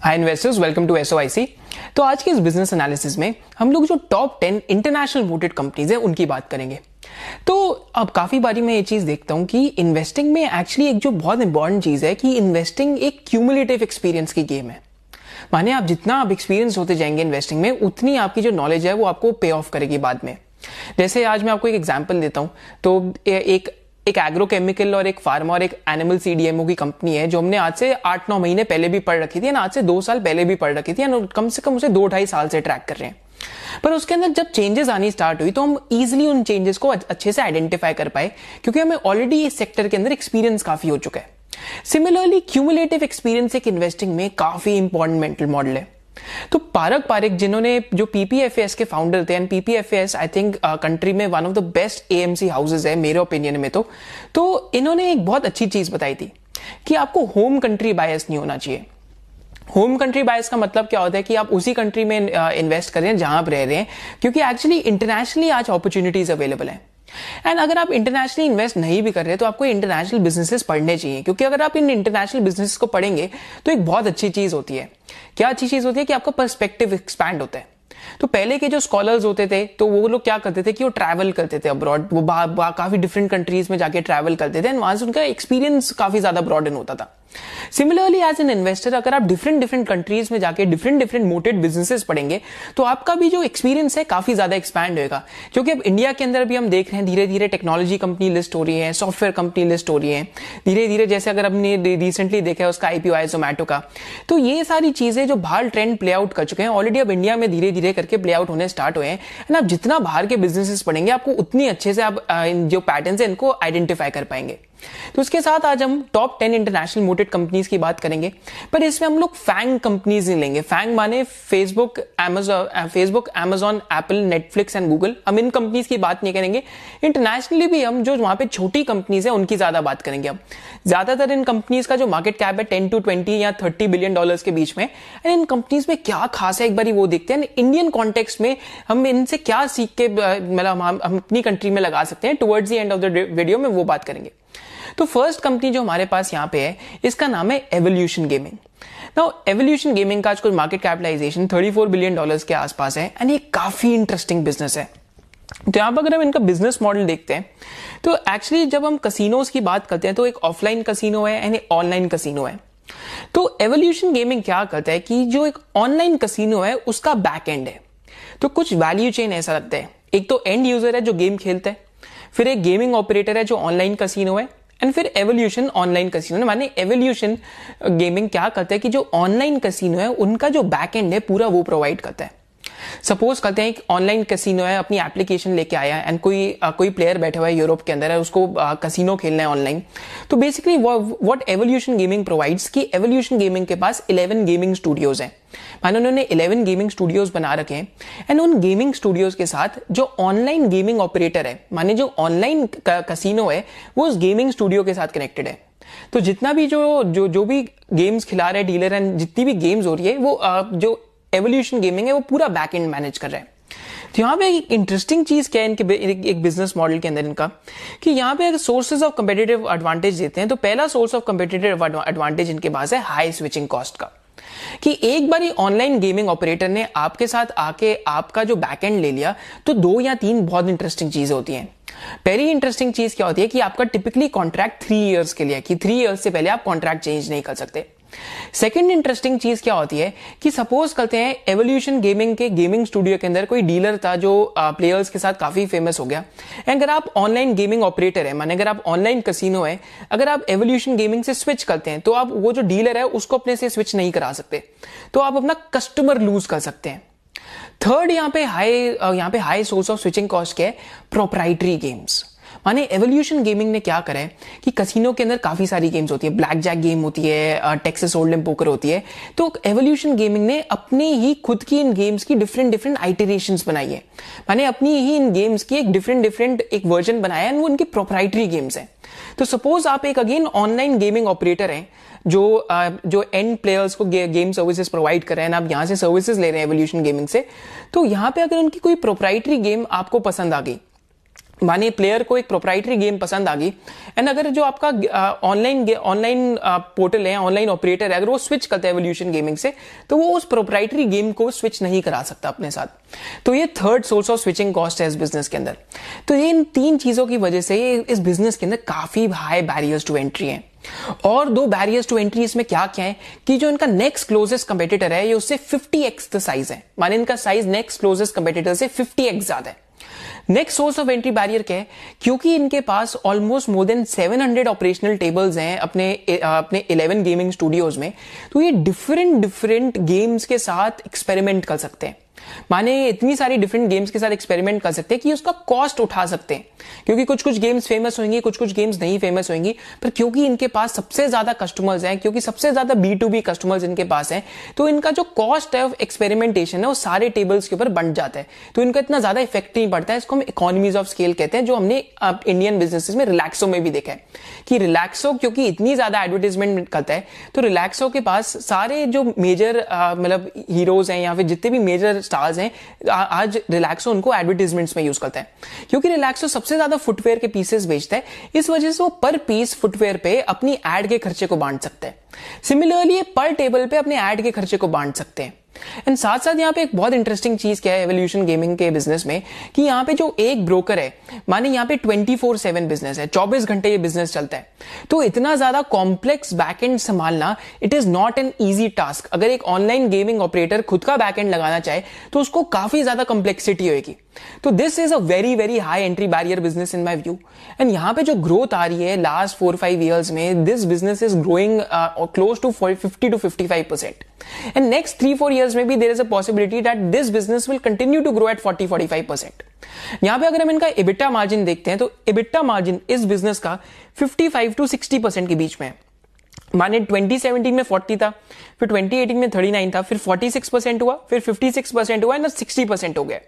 Hi investors welcome to एस तो आज के इस बिज़नेस एनालिसिस में हम लोग जो top ten international voted companies है, उनकी बात करेंगे। तो अब काफ़ी बारी मैं ये चीज़ देखता हूँ कि इन्वेस्टिंग में एक्चुअली एक जो बहुत इंपॉर्टेंट चीज़ है कि इन्वेस्टिंग एक क्यूमुलेटिव एक्सपीरियंस की गेम है। माने आप जितना आप एक्सपीरियंस होते जाएँगे इन्वेस्टिंग में, उतनी आपकी जो नॉलेज है वो आपको पे ऑफ़ करेगी बाद में। जैसे आज मैं आपको एक एग्ज़ाम्पल देता हूँ। तो एक एक एग्रोकेमिकल और एक फार्मा और एक एनिमल सीडीएमओ की कंपनी है, जो हमने आज से आठ नौ महीने पहले भी पढ़ रखी थी आज से दो साल पहले भी पढ़ रखी थी कम से कम उसे दो ढाई साल से ट्रैक कर रहे हैं। पर उसके अंदर जब चेंजेस आनी स्टार्ट हुई तो हम इजिली उन चेंजेस को अच्छे से आइडेंटिफाई कर पाए, क्योंकि हमें ऑलरेडी इस सेक्टर के अंदर एक्सपीरियंस काफ़ी हो चुका है। सिमिलरली क्यूमुलेटिव एक्सपीरियंस एक इन्वेस्टिंग में काफ़ी इंपॉर्टेंट मेंटल मॉडल है। तो पारक पारिक, जिन्होंने जो पीपीएफएस के फाउंडर थे and PPFS I think country में one of the best AMC houses है, मेरे ओपिनियन में तो। तो इन्होंने एक बहुत अच्छी चीज़ बताई थी कि आपको होम कंट्री बायस नहीं होना चाहिए। होम कंट्री बायस का मतलब क्या होता है कि आप उसी कंट्री में इन्वेस्ट करें जहाँ आप रह रहे हैं, क्योंकि एक्चुअली इंटरनेशनली आज अपॉर्चुनिटीज़ अवेलेबल है। एंड अगर आप इंटरनेशनली इन्वेस्ट नहीं भी कर रहे तो आपको इंटरनेशनल बिजनेसेस पढ़ने चाहिए, क्योंकि अगर आप इन इंटरनेशनल बिज़नेस को पढ़ेंगे तो एक बहुत अच्छी चीज़ होती है। क्या अच्छी चीज़ होती है कि आपका पर्सपेक्टिव एक्सपैंड होता है। तो पहले के जो स्कॉलर्स होते थे तो वो लोग क्या करते थे कि वो ट्रैवल करते थे अब्रॉड वो काफ़ी डिफरेंट कंट्रीज़ में जाके ट्रैवल करते थे एंड वहाँ से उनका एक्सपीरियंस काफ़ी ज़्यादा ब्रॉडन होता था। सिमिलरली एज एन इन्वेस्टर अगर आप डिफरेंट डिफरेंट कंट्रीज़ में जाके डिफरेंट डिफरेंट मोटेड बिजनेसेस पढ़ेंगे तो आपका भी जो एक्सपीरियंस है काफ़ी ज़्यादा एक्सपैंड होगा क्योंकि अब इंडिया के अंदर भी हम देख रहे हैं धीरे धीरे टेक्नोलॉजी कंपनी लिस्ट हो रही है सॉफ्टवेयर कंपनी लिस्ट हो रही है। धीरे धीरे जैसे अगर हमने रिसेंटली देखा है उसका आईपीओ आया जोमैटो का। तो ये सारी चीज़ें जो बाहर ट्रेंड प्ले आउट कर चुके हैं ऑलरेडी अब इंडिया में धीरे धीरे करके प्ले आउट होने स्टार्ट हुए हैं। एंड आप जितना बाहर के बिजनेसेस पढ़ेंगे, आपको उतनी अच्छे से आप जो पैटर्न है, इनको आइडेंटिफाई कर पाएँगे। तो उसके साथ आज हम top ten international moated companies की बात करेंगे। पर इसमें हम लोग फैंग कंपनीज़ नहीं लेंगे। फैंग माने Facebook Amazon Facebook Amazon Apple Netflix and Google हम इन कंपनीज़ की बात नहीं करेंगे। इंटरनेशनली भी हम जो वहाँ पे छोटी कंपनीज़ है, उनकी ज़्यादा बात करेंगे अब। ज़्यादातर इन कंपनीज़ का जो मार्केट कैप है टेन टू ट्वेंटी या थर्टी बिलियन डॉलर के बीच में। एंड इन कंपनीज़ में क्या खास है, एक बार वो देखते हैं। इंडियन कॉन्टेक्स्ट में हम इनसे क्या सीख के मतलब हम अपनी कंट्री में लगा सकते हैं। Towards the end of the video में वो बात करेंगे। तो फ़र्स्ट कंपनी जो हमारे पास यहाँ पे है, इसका नाम है Evolution Gaming now Evolution Gaming का कुछ मार्केट कैपिटलाइजेशन 34 बिलियन डॉलर्स के आसपास है एंड ये काफ़ी इंटरेस्टिंग बिज़नेस है. तो यहाँ पर अगर हम इनका बिज़नेस मॉडल देखते हैं तो एक्चुअली जब हम कसिनोज की बात करते हैं तो एक ऑफलाइन कसिनो है एंड ऑनलाइन कसिनो है. तो एवोल्यूशन गेमिंग क्या करता है कि जो एक ऑनलाइन कसिनो है, उसका बैक एंड है. तो कुछ वैल्यू चेन ऐसा लगता है. एक तो एंड यूज़र है जो गेम खेलता है, फिर एक गेमिंग ऑपरेटर है जो ऑनलाइन कसिनो है एंड फिर एवोल्यूशन ऑनलाइन कसिनो माने एवोल्यूशन गेमिंग क्या करता है कि जो ऑनलाइन कसिनो है, उनका जो बैक एंड है, पूरा वो प्रोवाइड करता है। सपोज़ करते हैं ऑनलाइन कसिनो है अपनी एप्लीकेशन लेके आया है एंड कोई आ, कोई प्लेयर बैठा हुआ है यूरोप के अंदर है उसको कसिनो खेलना है ऑनलाइन तो basically what Evolution Gaming provides कि एवोल्यूशन गेमिंग के पास 11 गेमिंग स्टूडियोज हैं. मानो उन्होंने 11 गेमिंग स्टूडियोज बना रखे हैं एंड उन गेमिंग स्टूडियोज के साथ जो ऑनलाइन गेमिंग ऑपरेटर है माने जो ऑनलाइन कसिनो है वो उस गेमिंग स्टूडियो के साथ कनेक्टेड है. तो जितना भी जो जो जो भी गेम्स खिला रहे डीलर एंड जितनी भी गेम्स हो रही है वो जो एवोल्यूशन गेमिंग है, वो पूरा बैक एंड मैनेज कर रहे हैं। तो यहाँ पे एक इंटरेस्टिंग चीज़ क्या है इनके एक बिज़नेस मॉडल के अंदर इनका, कि यहाँ पे अगर सोर्सेज ऑफ़ कंपेटेटिव एडवांटेज देते हैं तो पहला सोर्स ऑफ़ कंपेटेटिव एडवांटेज इनके पास है हाई स्विचिंग कॉस्ट का। कि एक बार ऑनलाइन गेमिंग ऑपरेटर ने आपके साथ आके आपका जो बैकएंड ले लिया तो दो या तीन बहुत इंटरेस्टिंग चीज़ें होती हैं। पहली इंटरेस्टिंग चीज़ क्या होती है कि आपका टिपिकली कॉन्ट्रैक्ट थ्री इयर्स के लिए कि थ्री इयर्स से पहले आप कॉन्ट्रैक्ट चेंज नहीं कर सकते। सेकेंड इंटरेस्टिंग चीज़ क्या होती है कि सपोज़ करते हैं एवोल्यूशन गेमिंग के गेमिंग स्टूडियो के अंदर कोई डीलर था जो प्लेयर्स के साथ काफ़ी फ़ेमस हो गया। अगर आप ऑनलाइन गेमिंग ऑपरेटर है, माने अगर आप ऑनलाइन कसिनो है, अगर आप एवोल्यूशन गेमिंग से स्विच करते हैं तो आप वो जो डीलर है, उसको अपने से स्विच नहीं करा सकते। तो आप अपना कस्टमर लूज कर सकते हैं। थर्ड यहाँ पे हाई यहाँ पे high source of switching cost क्या है? प्रोप्राइटरी गेम्स माने एवोल्यूशन गेमिंग ने क्या करा है कि कसिनो के अंदर काफ़ी सारी गेम्स होती है। ब्लैक जैक गेम होती है टेक्सस होल्डम पोकर होती है। तो एवोल्यूशन गेमिंग ने अपने ही खुद की इन गेम्स की डिफरेंट डिफरेंट आइटरेशन बनाई है। माने अपनी ही इन गेम्स की एक डिफरेंट डिफरेंट एक वर्जन बनाया है वो उनकी प्रोप्राइटरी गेम्स है। तो सपोज़ आप एक अगेन ऑनलाइन गेमिंग ऑपरेटर हैं, जो जो एंड प्लेयर्स को गेम सर्विसेज़ प्रोवाइड कर रहे हैं आप यहाँ से सर्विसेज़ ले रहे हैं एवोल्यूशन गेमिंग से तो यहाँ पे अगर उनकी कोई प्रोप्राइटरी गेम आपको पसंद आ गई माने प्लेयर को एक प्रोप्राइटरी गेम पसंद आ गई। एंड अगर जो आपका ऑनलाइन ऑनलाइन पोर्टल है ऑनलाइन ऑपरेटर है, अगर वो स्विच करता है एवोल्यूशन गेमिंग से तो वो उस प्रोप्राइटरी गेम को स्विच नहीं करा सकता अपने साथ। तो ये third source of switching cost है इस बिज़नेस के अंदर। तो ये इन तीन चीज़ों की वजह से इस बिज़नेस के अंदर काफ़ी हाई बैरियर्स टू एंट्री है। और दो बैरियर्स टू एंट्री इसमें क्या क्या है? कि जो इनका नेक्स्ट क्लोजेस्ट कंपेटिटर है, ये उससे 50 एक्स द साइज़ है। माने इनका साइज़ नेक्स्ट क्लोजेस्ट कंपेटिटर से 50 एक्स ज़्यादा है। Next source of entry barrier क्या है? क्योंकि इनके पास almost more than 700 operational tables हैं अपने अपने 11 गेमिंग स्टूडियोज में तो ये डिफरेंट डिफरेंट गेम्स के साथ एक्सपेरिमेंट कर सकते हैं। माने इतनी सारी डिफरेंट गेम्स के साथ एक्सपेरिमेंट कर सकते हैं कि उसका कॉस्ट उठा सकते हैं। क्योंकि कुछ कुछ गेम्स फ़ेमस होंगी कुछ कुछ गेम्स नहीं फ़ेमस होंगी, पर क्योंकि इनके पास सबसे ज़्यादा कस्टमर्स हैं, क्योंकि सबसे ज़्यादा बी टू बी कस्टमर्स इनके पास हैं तो इनका जो कॉस्ट है ऑफ़ एक्सपेरिमेंटेशन है, वो सारे टेबल्स के ऊपर बंट जाता है। तो इनका इतना ज़्यादा इफ़ेक्ट नहीं पड़ता है। इसको हम इकोनॉमीज ऑफ़ स्केल कहते हैं, जो हमने इंडियन बिज़नेस में रिलैक्सो में भी देखा है। कि रिलैक्सो क्योंकि इतनी ज़्यादा एडवर्टीजमेंट करता है तो रिलैक्सो के पास सारे जो मेजर मतलब हीरोज हैं, या फिर जितने भी मेजर स्टार्स हैं आज रिलैक्सो उनको एडवर्टीजमेंट्स में यूज़ करते हैं। क्योंकि रिलैक्सो सबसे ज़्यादा फुटवेयर के पीसेस बेचते हैं, इस वजह से वो पर पीस फुटवेयर पे अपनी एड के खर्चे को बांट सकते हैं। सिमिलरली पर टेबल पे अपने एड के खर्चे को बांट सकते हैं। एंड साथ साथ यहाँ पे एक बहुत इंटरेस्टिंग चीज़ क्या है एवोल्यूशन गेमिंग के बिज़नेस में, कि यहाँ पे जो एक ब्रोकर है, माने यहाँ पे 24 सेवन बिज़नेस है 24 घंटे ये बिज़नेस चलता है। तो इतना ज़्यादा कॉम्प्लेक्स बैकएंड संभालना it is not an easy task अगर एक ऑनलाइन गेमिंग ऑपरेटर खुद का बैकएंड लगाना चाहे तो उसको काफ़ी ज़्यादा कॉम्प्लेक्सिटी होगी तो this is a very very high entry barrier business in my view and यहाँ पे जो ग्रोथ आ रही है लास्ट फोर फाइव ईयर्स में this business is growing close to fifty to fifty five percent and next three four years में भी there is a possibility that this business will continue to grow at forty forty five percent यहाँ पे अगर हम इनका EBITDA margin देखते हैं तो इबिटा मार्जिन इस बिज़नेस का 55 टू 60 परसेंट के बीच में है। माने 2017 में 40 था, फिर 2018 में 39 था, फिर 46 परसेंट हुआ, फिर 56 परसेंट हुआ ना 60 परसेंट हो गया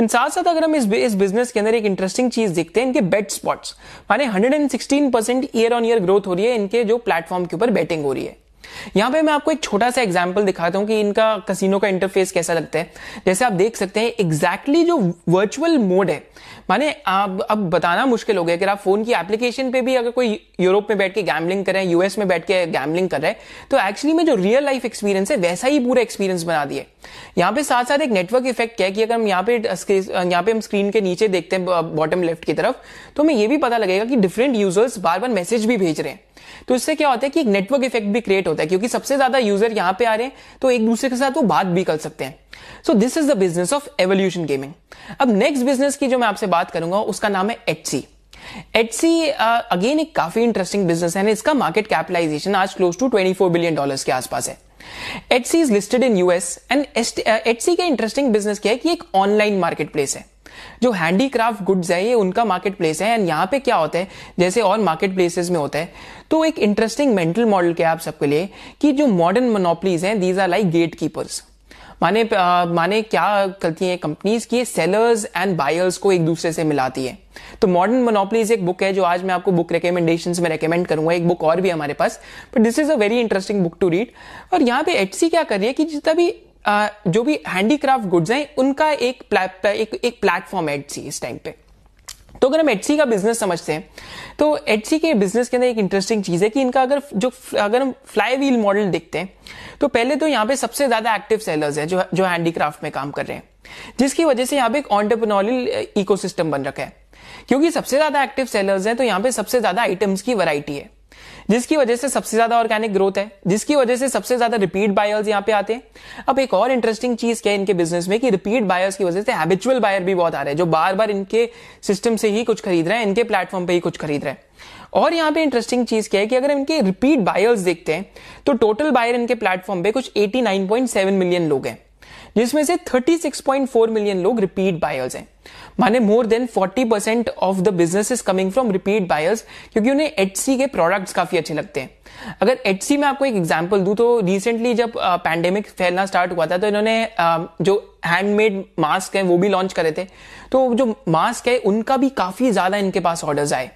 इन साथ साथ अगर हम इस इस बिज़नेस के अंदर एक इंटरेस्टिंग चीज़ देखते हैं, इनके बेट स्पॉट्स माने 116 percent year on year growth हो रही है, इनके जो प्लेटफॉर्म के ऊपर बैटिंग हो रही है। यहाँ पे मैं आपको एक छोटा सा एग्ज़ाम्पल दिखाता हूँ कि इनका कसिनो का इंटरफेस कैसा लगता है। जैसे आप देख सकते हैं एग्जैक्टली exactly जो वर्चुअल मोड है, माने आप, अब बताना मुश्किल हो गया अगर आप फ़ोन की एप्लीकेशन पे भी अगर कोई यूरोप में बैठ के गैमलिंग कर यूएस में बैठ के गैमलिंग कर रहे हैं तो एक्चुअली में जो रियल लाइफ एक्सपीरियंस है, वैसा ही पूरा एक्सपीरियंस बना दिए यहाँ पे साथ साथ एक नेटवर्क इफ़ेक्ट क्या है कि अगर हम यहाँ पे यहाँ पे हम स्क्रीन के नीचे देखते हैं बॉटम लेफ़्ट की तरफ़ तो हमें ये भी पता लगेगा कि डिफरेंट यूज़र्स बार बार मैसेज भी भेज रहे हैं। तो इससे क्या होता है कि एक नेटवर्क इफ़ेक्ट भी क्रिएट होता है, क्योंकि सबसे ज़्यादा यूज़र यहाँ पे आ रहे हैं तो एक दूसरे के साथ वो बात भी कर सकते हैं। So this is the business of Evolution Gaming अब नेक्स्ट बिज़नेस की जो मैं आपसे बात करूँगा, उसका नाम है एचसी एचसी अगेन एक काफ़ी इंटरेस्टिंग बिज़नेस है इसका मार्केट कैपिटलाइजेशन आज क्लोज टू 24 बिलियन डॉलर्स के आसपास है। HC is listed in US and HC का इंटरेस्टिंग बिज़नेस क्या है कि एक ऑनलाइन मार्केट प्लेस है। जो हैंडीक्राफ्ट गुड्स है ये उनका मार्केट प्लेस है। एंड यहाँ पे क्या होता है? जैसे और मार्केट प्लेसेस में होता है। तो एक इंटरेस्टिंग मेंटल मॉडल क्या आप सबके लिए कि जो मॉडर्न मोनोपलीज हैं these are like gate keepers माने आ, माने क्या करती हैं कंपनीज़ की सेलर्स एंड बायर्स को एक दूसरे से मिलाती है। तो मॉडर्न मोनोपलीज एक बुक है जो आज मैं आपको बुक रिकमेंडेशन में रेकमेंड करूँगा। एक बुक और भी हमारे पास। But this is a very interesting book to read और यहाँ पे एचसी क्या कर रही है कि जितना भी जो भी हैंडीक्राफ्ट गुड्स हैं उनका एक एक, एक प्लेटफॉर्म है एडसी इस टाइम पे। तो अगर हम एडसी का बिज़नेस समझते हैं तो एडसी के बिज़नेस के अंदर एक इंटरेस्टिंग चीज़ है कि इनका अगर जो अगर हम फ्लाई व्हील मॉडल देखते हैं तो पहले तो यहाँ पे सबसे ज़्यादा एक्टिव सेलर्स है जो जो हैंडीक्राफ्ट में काम कर रहे हैं। जिसकी वजह से यहाँ पे एक ऑन्टरप्रनोरियल इकोसिस्टम बन रखा है। क्योंकि सबसे ज़्यादा एक्टिव सेलर्स हैं तो यहाँ पे सबसे ज़्यादा आइटम्स की वैरायटी है। जिसकी वजह से सबसे ज़्यादा ऑर्गेनिक ग्रोथ है, जिसकी वजह से सबसे ज़्यादा रिपीट बायर्स यहाँ पे आते हैं। अब एक और इंटरेस्टिंग चीज़ क्या है इनके बिज़नेस में कि रिपीट बायर्स की वजह से हैबिचुअल बायर भी बहुत आ रहे हैं, जो बार बार इनके सिस्टम से ही कुछ खरीद रहे हैं, इनके प्लेटफॉर्म पे ही कुछ खरीद रहे हैं। और यहाँ पे इंटरेस्टिंग चीज़ क्या है कि अगर इनके रिपीट बायर्स देखते हैं तो टोटल बायर इनके प्लेटफॉर्म पे कुछ 89.7 मिलियन लोग हैं, जिसमें से 36.4 मिलियन लोग रिपीट बायर्स हैं। माने more than 40 percent of the business is coming from repeat buyers क्योंकि उन्हें एचसी के प्रोडक्ट्स काफ़ी अच्छे लगते हैं। अगर एचसी में आपको एक एग्ज़ाम्पल दू तो रिसेंटली जब पैंडेमिक फैलना स्टार्ट हुआ था तो इन्होंने जो हैंडमेड मास्क है, वो भी लॉन्च करे थे। तो जो मास्क है, उनका भी काफ़ी ज़्यादा इनके पास ऑर्डर्स आए।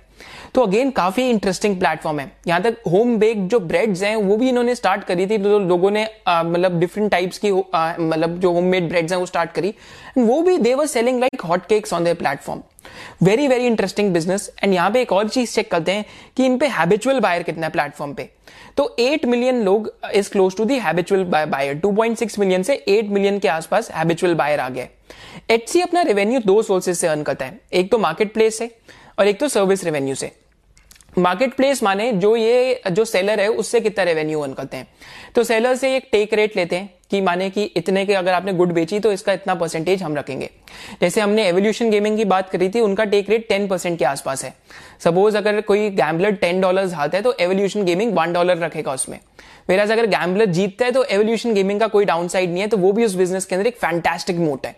तो अगेन काफ़ी इंटरेस्टिंग प्लेटफॉर्म है। यहाँ तक होम बेक जो ब्रेड्स हैं, वो भी इन्होंने स्टार्ट करी थी तो लोगों ने मतलब डिफरेंट टाइप्स की मतलब जो होम मेड ब्रेड्स हैं, वो स्टार्ट करी। वो भी they were selling like hot cakes on their platform very very interesting business and यहाँ पे एक और चीज़ चेक करते हैं कि इन पे हैबिचुअल बायर कितना है प्लेटफॉर्म पे। तो 8 मिलियन लोग is close to the habitual buyer 2.6 million से 8 मिलियन के आसपास हैबिचुअल बायर आ गए एचसी अपना रेवेन्यू दो सोर्सेज से अर्न करता है। एक तो मार्केट प्लेस से और एक तो सर्विस रेवेन्यू से। मार्केट प्लेस माने जो ये, जो सेलर है, उससे कितना रेवेन्यू अर्न करते हैं। तो सेलर से एक टेक रेट लेते हैं कि माने कि इतने के अगर आपने गुड बेची तो इसका इतना परसेंटेज हम रखेंगे। जैसे हमने एवोल्यूशन गेमिंग की बात करी थी, उनका टेक रेट टेन परसेंट के आसपास है। सपोज़ अगर कोई गैम्बलर टेन डॉलर हाथ है तो एवोल्यूशन गेमिंग वन डॉलर रखेगा उसमें। वेराज अगर गैम्बलर जीतता है तो एवोल्यूशन गेमिंग का कोई डाउन साइड नहीं है तो वो भी उस बिज़नेस के अंदर एक फैंटास्टिक मोट है।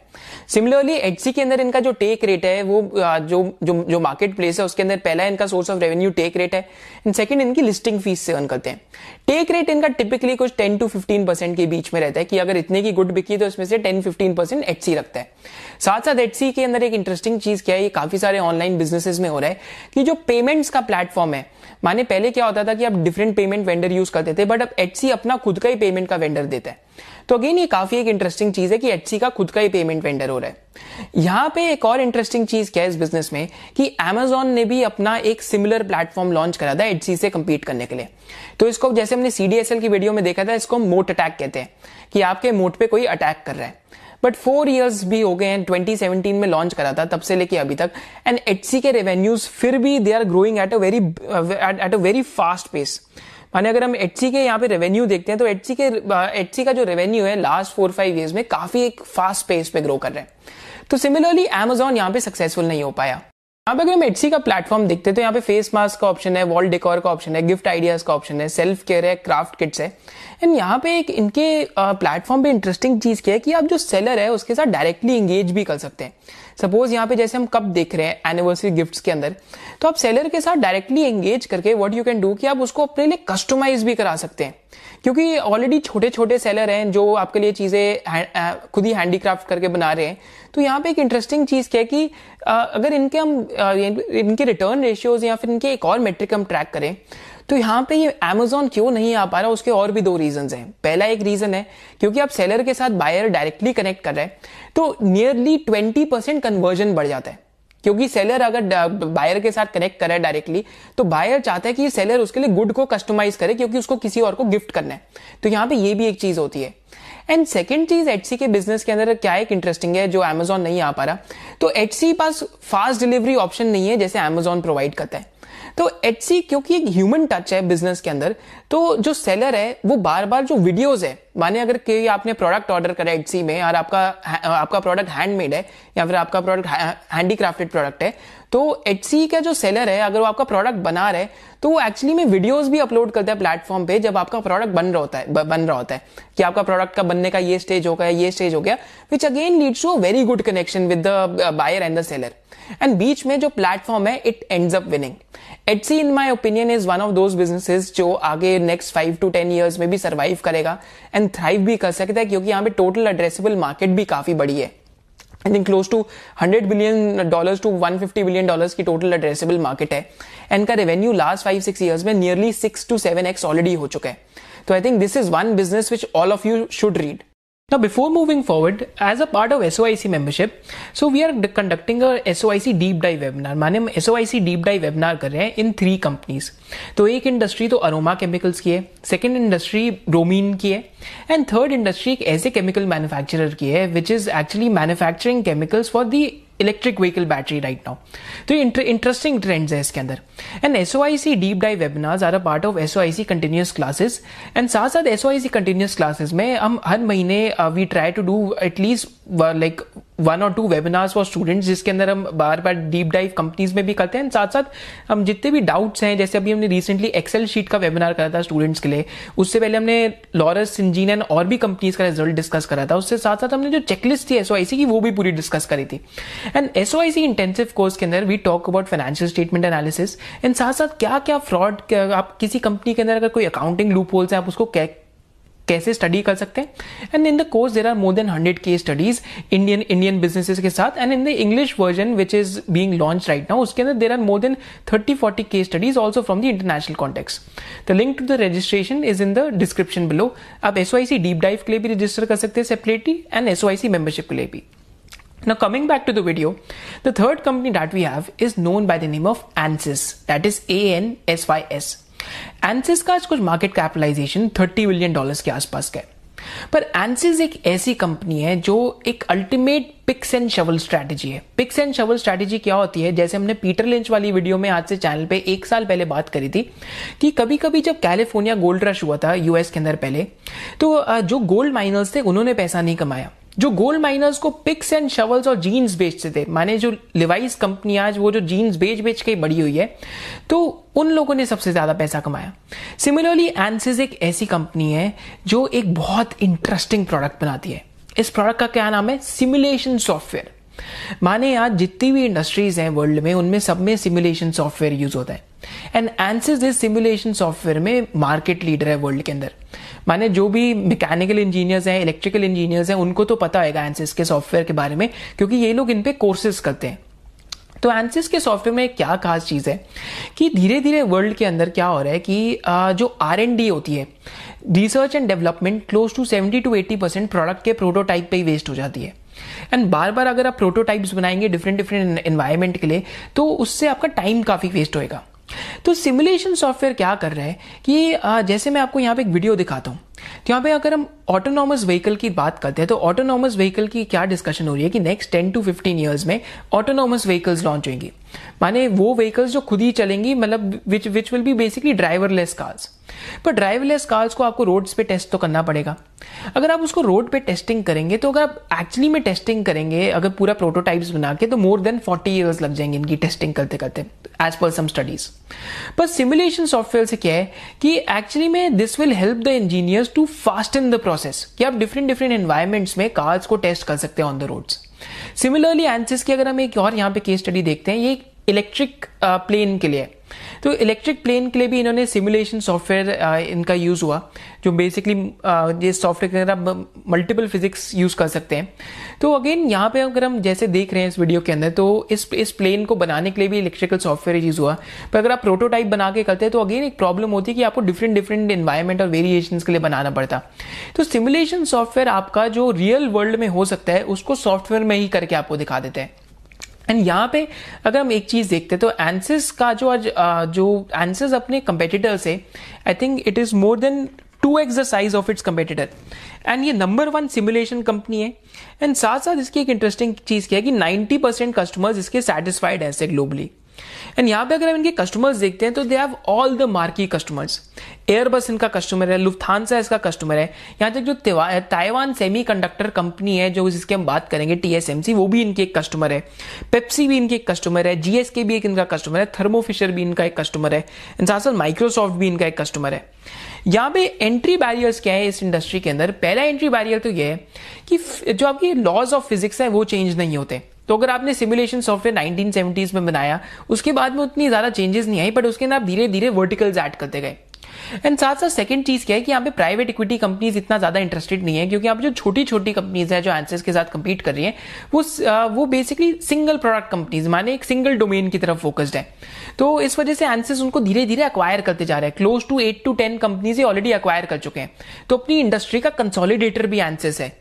सिमिलरली एचसी के अंदर इनका जो टेक रेट है, वो जो जो जो मार्केट प्लेस है, उसके अंदर पहला इनका source of revenue take rate है एंड सेकंड इनकी लिस्टिंग फ़ीस से अर्न करते हैं। टेक रेट इनका टिपिकली कुछ टेन टू फिफ्टीन परसेंट के बीच में रहता है, कि अगर इतने की गुड बिकी तो इसमें से टेन फिफ्टीन परसेंट एचसी रखता है। साथ साथ एचसी के अंदर एक इंटरेस्टिंग चीज़ क्या है, ये काफ़ी सारे ऑनलाइन बिजनेसेस में हो रहा है कि जो पेमेंट्स का प्लेटफॉर्म है, माने पहले क्या होता था कि आप डिफरेंट पेमेंट वेंडर यूज़ करते थे बट अब एचसी अपना खुद का ही पेमेंट का वेंडर देता है। तो अगेन ये काफ़ी एक इंटरेस्टिंग चीज़ है कि एचसी का खुद का ही पेमेंट वेंडर हो रहा है। यहाँ पे एक और इंटरेस्टिंग चीज़ क्या है इस बिज़नेस में कि एमेजॉन ने भी अपना एक सिमिलर प्लेटफॉर्म लॉन्च करा था एचसी से कंपीट करने के लिए। तो इसको जैसे हमने सीडीएसएल की वीडियो में देखा था, इसको मोट अटैक कहते हैं, कि आपके मोट पे कोई अटैक कर रहा है। बट फोर इयर्स भी हो गए हैं 2017 में लॉन्च करा था, तब से लेके अभी तक। एंड एचसी के रेवेन्यूज फिर भी they are growing at a very at a very fast pace माने अगर हम एचसी के यहाँ पे रेवेन्यू देखते हैं तो एचसी के एचसी का जो रेवेन्यू है लास्ट फोर फाइव ईयर्स में काफ़ी एक फास्ट पेस पे ग्रो कर रहे हैं। तो सिमिलरली एमेजॉन यहाँ पे सक्सेसफुल नहीं हो पाया। यहाँ पे अगर हम एचसी का प्लेटफॉर्म देखते हैं तो यहाँ पे फेस मास्क का ऑप्शन है वॉल डेकोर का ऑप्शन है गिफ्ट आइडियाज़ का ऑप्शन है सेल्फ केयर है क्राफ्ट किट्स है। एंड यहाँ पे एक इनके प्लेटफॉर्म पे इंटरेस्टिंग चीज़ क्या है कि आप जो सेलर है, उसके साथ डायरेक्टली एंगेज भी कर सकते हैं। सपोज़ यहाँ पे जैसे हम कब देख रहे हैं एनिवर्सरी गिफ्ट्स के अंदर तो आप सेलर के साथ डायरेक्टली एंगेज करके व्हाट यू कैन डू कि आप उसको अपने लिए कस्टमाइज भी करा सकते हैं। क्योंकि ऑलरेडी छोटे छोटे सेलर हैं जो आपके लिए चीज़ें खुद ही हैंडीक्राफ्ट करके बना रहे हैं। तो यहाँ पे एक इंटरेस्टिंग चीज़ क्या है कि अगर इनके हम इनके रिटर्न रेशियोज या फिर इनके एक और मेट्रिक हम ट्रैक करें तो यहाँ पे ये अमेजोन क्यों नहीं आ पा रहा? उसके और भी दो रीजन हैं। पहला एक रीजन है, क्योंकि आप सेलर के साथ बायर डायरेक्टली कनेक्ट कर रहे हैं तो नियरली ट्वेंटी परसेंट कन्वर्जन बढ़ जाता है। क्योंकि सेलर अगर बायर के साथ कनेक्ट करे डायरेक्टली तो बायर चाहता है कि सेलर उसके लिए गुड को कस्टमाइज करे, क्योंकि उसको किसी और को गिफ्ट करना है। तो यहाँ पे ये भी एक चीज़ होती है। एंड सेकेंड चीज़ एचसी के बिज़नेस के अंदर क्या एक इंटरेस्टिंग है, जो अमेजोन नहीं आ पा रहा? तो एचसी पास फास्ट डिलीवरी ऑप्शन नहीं है, जैसे अमेजोन प्रोवाइड करता है। तो एटसी क्योंकि एक ह्यूमन टच है बिज़नेस के अंदर तो जो सेलर है, वो बार बार जो वीडियोस है, माने अगर कि आपने प्रोडक्ट ऑर्डर करा एटसी में और आपका आपका प्रोडक्ट हैंडमेड है, या फिर आपका प्रोडक्ट हैंडीक्राफ्टेड प्रोडक्ट है तो एचसी का जो सेलर है, अगर वो आपका प्रोडक्ट बना रहे तो वो एक्चुअली में वीडियोस भी अपलोड करता है प्लेटफॉर्म पे जब आपका प्रोडक्ट बन रहा होता है बन रहा होता है। कि आपका प्रोडक्ट का बनने का ये स्टेज हो गया, ये स्टेज हो गया which again leads to a very good connection with the buyer and the seller and बीच में जो प्लेटफॉर्म है it ends up winning Etsy in my opinion is one of those businesses जो आगे next five to ten years में भी survive करेगा and thrive भी कर सकता है, क्योंकि यहाँ पे टोटल एड्रेसेबल मार्केट भी काफ़ी बड़ी है। I think close to 100 billion dollar to 150 billion dollars की टोटल एड्रेसेबल मार्केट है। एंड का revenue last five six years में nearly six to seven x already हो चुका है। तो I think this is one business which all of you should read Now, before moving forward, as a part of SOIC membership, so we are conducting a SOIC deep dive webinar. माने हम SOIC deep dive webinar कर रहे हैं in three companies तो एक industry तो aroma chemicals की है सेकेंड इंडस्ट्री ब्रोमीन की है एंड थर्ड इंडस्ट्री एक ऐसे केमिकल मैन्युफैक्चरर की है which is actually manufacturing chemicals for the electric vehicle battery right now तो इंटरेस्टिंग ट्रेंड्स है इसके अंदर. And S O I C deep dive webinars are a part of S O I C continuous classes and साथ साथ S O I C continuous classes में हम हर महीने we try to do at least like one और two webinars for students जिसके अंदर हम बार बार डीप डाइव कंपनीज़ में भी करते हैं। साथ साथ हम जितने भी डाउट्स हैं, जैसे अभी हमने रिसेंटली एक्सेल शीट का वेबिनार करा था स्टूडेंट्स के लिए, उससे पहले हमने लॉरस सिंजीन एंड और भी कंपनीज़ का रिज़ल्ट डिस्कस करा था। उससे साथ साथ हमने जो चेकलिस्ट थी एसओआईसी की, वो भी पूरी डिस्कस करी थी। एंड एसओआईसी इंटेंसिव कोर्स के अंदर we talk about financial statement analysis and साथ साथ क्या क्या फ्रॉड आप किसी कंपनी के अंदर अगर कोई अकाउंटिंग लूप होल्स है, आप उसको कैसे स्टडी कर सकते हैं? And in the course there are more than hundred case studies Indian Indian businesses के साथ and in the English version which is being launch right now उसके अंदर there are more than thirty forty case studies also from the international context the link to the registration is in the description below आप S deep dive के लिए भी register कर सकते हैं separately and S membership के लिए भी. Now, coming back to the video, the third company that we have is known by the name of ANSYS, that is A ANSYS का आज कुछ मार्केट कैपिटलाइजेशन 30 बिलियन डॉलर्स के आसपास का है। पर एंसिस एक ऐसी कंपनी है जो एक ultimate picks and shovel strategy है। पिक्स एंड शवल स्ट्रैटेजी क्या होती है? जैसे हमने पीटर लिंच वाली वीडियो में आज से चैनल पे एक साल पहले बात करी थी कि कभी कभी जब कैलिफ़ोर्निया गोल्ड रश हुआ था यूएस के अंदर पहले तो जो गोल्ड माइनर्स थे, उन्होंने पैसा नहीं कमाया। जो गोल्ड माइनर्स को पिक्स एंड शवल्स और जीन्स बेचते थे, माने जो लिवाइस कंपनी आज वो जो जीन्स बेच बेच के बड़ी हुई है तो उन लोगों ने सबसे ज़्यादा पैसा कमाया। सिमिलरली एंसिस एक ऐसी कंपनी है जो एक बहुत इंटरेस्टिंग प्रोडक्ट बनाती है। इस प्रोडक्ट का क्या नाम है? सिमुलेशन सॉफ्टवेयर माने आज जितनी भी इंडस्ट्रीज़ हैं वर्ल्ड में, उनमें सब में सिमुलेशन सॉफ्टवेयर यूज़ होता है। एंड एंसिस इस सिमुलेशन सॉफ्टवेयर में मार्केट लीडर है वर्ल्ड के अंदर। माने जो भी मैकेनिकल इंजीनियर्स हैं इलेक्ट्रिकल इंजीनियर्स हैं, उनको तो पता होगा एंसिस के सॉफ्टवेयर के बारे में, क्योंकि ये लोग इन पे कोर्सेज करते हैं। तो एंसिस के सॉफ्टवेयर में क्या खास चीज़ है कि धीरे धीरे वर्ल्ड के अंदर क्या हो रहा है कि जो आर एन डी होती है research and development close to seventy to eighty percent product के प्रोटोटाइप पे ही वेस्ट हो जाती है। एंड बार बार अगर आप प्रोटोटाइप्स बनाएँगे डिफरेंट डिफरेंट एनवायरमेंट के लिए तो उससे आपका टाइम काफ़ी वेस्ट होएगा। तो सिमुलेशन सॉफ्टवेयर क्या कर रहा है कि जैसे मैं आपको यहाँ पे एक वीडियो दिखाता हूँ। तो यहाँ पे अगर हम ऑटोनॉमस व्हीकल की बात करते हैं तो ऑटोनॉमस व्हीकल की क्या डिस्कशन हो रही है कि next ten to fifteen years में ऑटोनॉमस व्हीकल्स लॉन्च होंगी। माने वो व्हीकल्स जो खुद ही चलेंगी मतलब which which will be basically driverless cars पर ड्राइवरलेस कार्स को आपको रोड्स पे टेस्ट तो करना पड़ेगा। अगर आप उसको रोड पे टेस्टिंग करेंगे तो अगर आप एक्चुअली में टेस्टिंग करेंगे, अगर पूरा प्रोटोटाइप्स बना के तो मोर देन फोर्टी ईयर्स लग जाएँगे इनकी टेस्टिंग करते करते एज पर सम स्टडीज़ पर सिमुलेशन सॉफ्टवेयर से क्या है कि एक्चुअली में this will help the engineers to fast in the process कि आप डिफरेंट डिफरेंट एनवायरमेंट्स में कार्स को टेस्ट कर सकते हैं on the roads similarly Ansys की अगर हम एक और यहाँ पे केस स्टडी देखते हैं ये इलेक्ट्रिक प्लेन uh, के लिए तो इलेक्ट्रिक प्लेन के लिए भी इन्होंने सिमुलेशन सॉफ्टवेयर इनका यूज़ हुआ, जो बेसिकली ये सॉफ्टवेयर के अंदर आप मल्टीपल फिजिक्स यूज़ कर सकते हैं। तो अगेन यहाँ पे अगर हम जैसे देख रहे हैं इस वीडियो के अंदर तो इस इस प्लेन को बनाने के लिए भी इलेक्ट्रिकल सॉफ्टवेयर यूज़ हुआ। पर अगर आप प्रोटोटाइप बना के करते हैं तो अगेन एक प्रॉब्लम होती है कि आपको डिफरेंट डिफरेंट इन्वायरमेंट और वेरिएशन के लिए बनाना पड़ता। तो सिमुलेशन सॉफ्टवेयर आपका जो रियल वर्ल्ड में हो सकता है, उसको सॉफ्टवेयर में ही करके आपको दिखा देते हैं। एंड यहाँ पे अगर हम एक चीज़ देखते हैं तो एंसिस का जो आज जो एंसिस अपने कंपेटिटर से I think it is more than to exercise of its competitor and ये नंबर वन सिमुलेशन कंपनी है. एंड साथ साथ इसकी एक इंटरेस्टिंग चीज़ क्या है कि 90 परसेंट कस्टमर्स इसके सेटिस्फाइड है ग्लोबली एंड यहाँ पे अगर हम इनके कस्टमर्स देखते हैं तो they have all the marquee customers Airbus इनका कस्टमर है लुफ्थानसा इसका कस्टमर है. यहाँ तक जो ताइवान सेमी कंडक्टर कंपनी है, जो जिसकी हम बात करेंगे टीएसएमसी वो भी इनके एक कस्टमर है. पेप्सी भी इनके एक कस्टमर है. जीएसके भी एक इनका कस्टमर है. थर्मोफिशर भी इनका एक कस्टमर है. साथ माइक्रोसॉफ्ट भी इनका एक कस्टमर है. यहाँ पे एंट्री बैरियर्स क्या है इस इंडस्ट्री के अंदर? पहला एंट्री बैरियर तो यह है कि जो आपकी लॉज ऑफ़ फिजिक्स है, वो चेंज नहीं होते. तो अगर आपने सिमुलेशन सॉफ्टवेयर 1970s में बनाया, उसके बाद में उतनी ज़्यादा चेंजेस नहीं आई बट उसके अंदर आप धीरे धीरे वर्टिकल्स ऐड करते गए। एंड साथ साथ सेकंड चीज़ क्या है कि यहाँ पे प्राइवेट इक्विटी कंपनीज़ इतना ज़्यादा इंटरेस्टेड नहीं है, क्योंकि यहाँ पे जो छोटी छोटी कंपनीज़ है, जो एंसेस के साथ कम्पीट कर रही है, वो वो बेसिकली सिंगल प्रोडक्ट कंपनीज़ माने एक सिंगल डोमेन की तरफ़ फोकस्ड है। तो इस वजह से एंसेस उनको धीरे धीरे अक्वायर करते जा रहे हैं। Close to eight to ten companies already acquire कर चुके हैं। तो अपनी इंडस्ट्री का कंसोलिडेटर भी एंसेस है।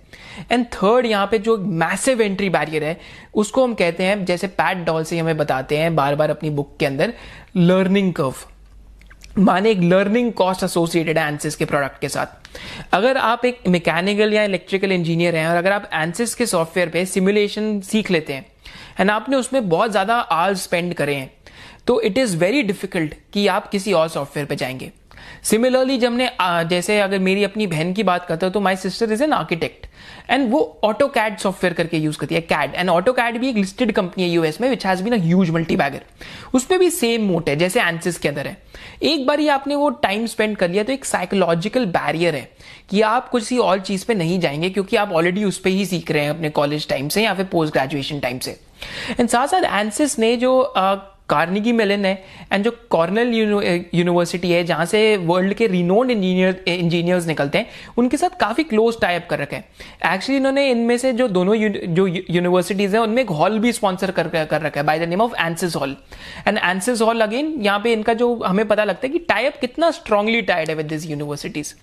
एंड थर्ड यहाँ पे जो मैसिव एंट्री बैरियर है, उसको हम कहते हैं, जैसे पैट डॉल से हमें बताते हैं बार बार अपनी बुक के अंदर लर्निंग कर्व माने एक लर्निंग कॉस्ट एसोसिएटेड है एंसिस के प्रोडक्ट के साथ। अगर आप एक मैकेनिकल या इलेक्ट्रिकल इंजीनियर हैं और अगर आप एंसिस के सॉफ्टवेयर पे सिमुलेशन सीख लेते हैं एंड आपने उसमें बहुत ज़्यादा आवर्स स्पेंड करे हैं तो इट इज़ वेरी डिफ़िकल्ट कि आप किसी और सॉफ्टवेयर पे जाएँगे। सिमिलरली जब ने जैसे अगर मेरी अपनी बहन की बात करता हूँ तो my sister is an architect and वो ऑटो कैड सॉफ्टवेयर करके यूज़ करती है कैड एंड ऑटो कैड भी एक लिस्टेड कंपनी है यूएस में which has been a huge multi bagger उसमें भी सेम मोट है, जैसे एंसिस के अंदर है। एक बार ही आपने वो टाइम स्पेंड कर लिया तो एक साइकोलॉजिकल बैरियर है कि आप किसी और चीज़ पे नहीं जाएँगे, क्योंकि आप ऑलरेडी उस पर ही सीख रहे हैं अपने कॉलेज टाइम से या फिर पोस्ट ग्रेजुएशन टाइम से। एंड साथ साथ एंसिस ने जो कार्निगी मेलन है एंड जो कॉर्नल यूनिवर्सिटी है, जहाँ से वर्ल्ड के रिनोन्ड इंजीनियर इंजीनियर्स निकलते हैं, उनके साथ काफ़ी क्लोज टाइप कर रखे हैं। एक्चुअली इन्होंने इनमें से जो दोनों जो यूनिवर्सिटीज है, उनमें एक हॉल भी स्पॉन्सर कर कर रखा है by the name of Ansys hall and Ansys hall again यहाँ पे इनका जो हमें पता लगता है कि टाइप कितना स्ट्रांगली टाइड है विद दिस यूनिवर्सिटीज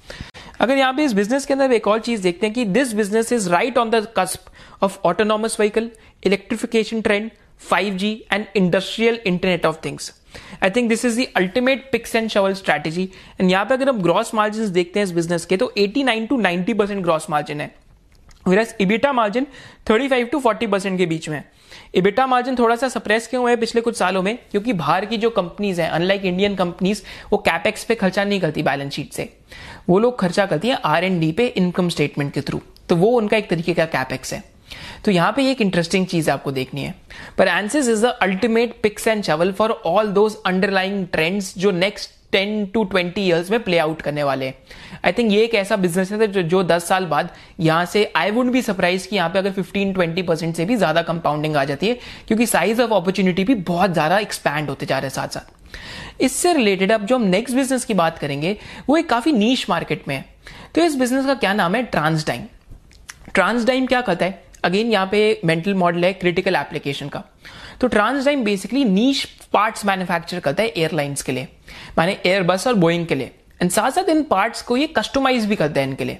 अगर यहाँ पे इस बिज़नेस के अंदर एक और चीज़ देखते हैं कि this business is right on the cusp of autonomous vehicle electrification trend 5G and industrial internet of things I think this is the ultimate picks and shovel strategy and यहाँ पे अगर हम ग्रॉस मार्जिन देखते हैं इस business के तो 89 to 90 percent gross margin है। Versus EBITDA margin 35 to 40 percent के बीच में इबिटा मार्जिन थोड़ा सा सप्रेस क्यों है पिछले कुछ सालों में? क्योंकि बाहर की जो कंपनीज़ हैं अनलाइक इंडियन कंपनीज़ वो कैपेक्स पे खर्चा नहीं करती बैलेंस शीट से। वो लोग खर्चा करती है आर एंड पे इनकम स्टेटमेंट के थ्रू तो वो उनका एक तरीके का कैपेक्स है। तो यहाँ पे एक इंटरेस्टिंग चीज़ आपको देखनी है। पर Ansys is the ultimate picks and shovel for all those underlying trends जो next ten to twenty years में प्ले आउट करने वाले आई थिंक ये एक ऐसा बिज़नेस है जो, जो दस साल बाद यहाँ से आई वुड भी सरप्राइज़ कि यहाँ पे अगर फिफ्टीन ट्वेंटी परसेंट से भी ज़्यादा कंपाउंडिंग आ जाती है क्योंकि साइज़ ऑफ़ अपॉर्चुनिटी भी बहुत ज़्यादा एक्सपैंड होते जा रहे हैं साथ साथ। इससे रिलेटेड अब जो हम नेक्स्ट बिज़नेस की बात करेंगे वो एक काफ़ी नीच मार्केट में है। तो इस बिज़नेस का क्या नाम है? ट्रांसडाइम ट्रांसडाइम क्या कहता है? अगेन यहाँ पे मेंटल मॉडल है क्रिटिकल एप्लीकेशन का। तो TransDigm basically niche parts manufacture करता है एयरलाइंस के लिए। माने एयरबस और बोइंग के लिए। एंड साथ साथ इन पार्ट्स को ये कस्टमाइज भी करते हैं इनके लिए।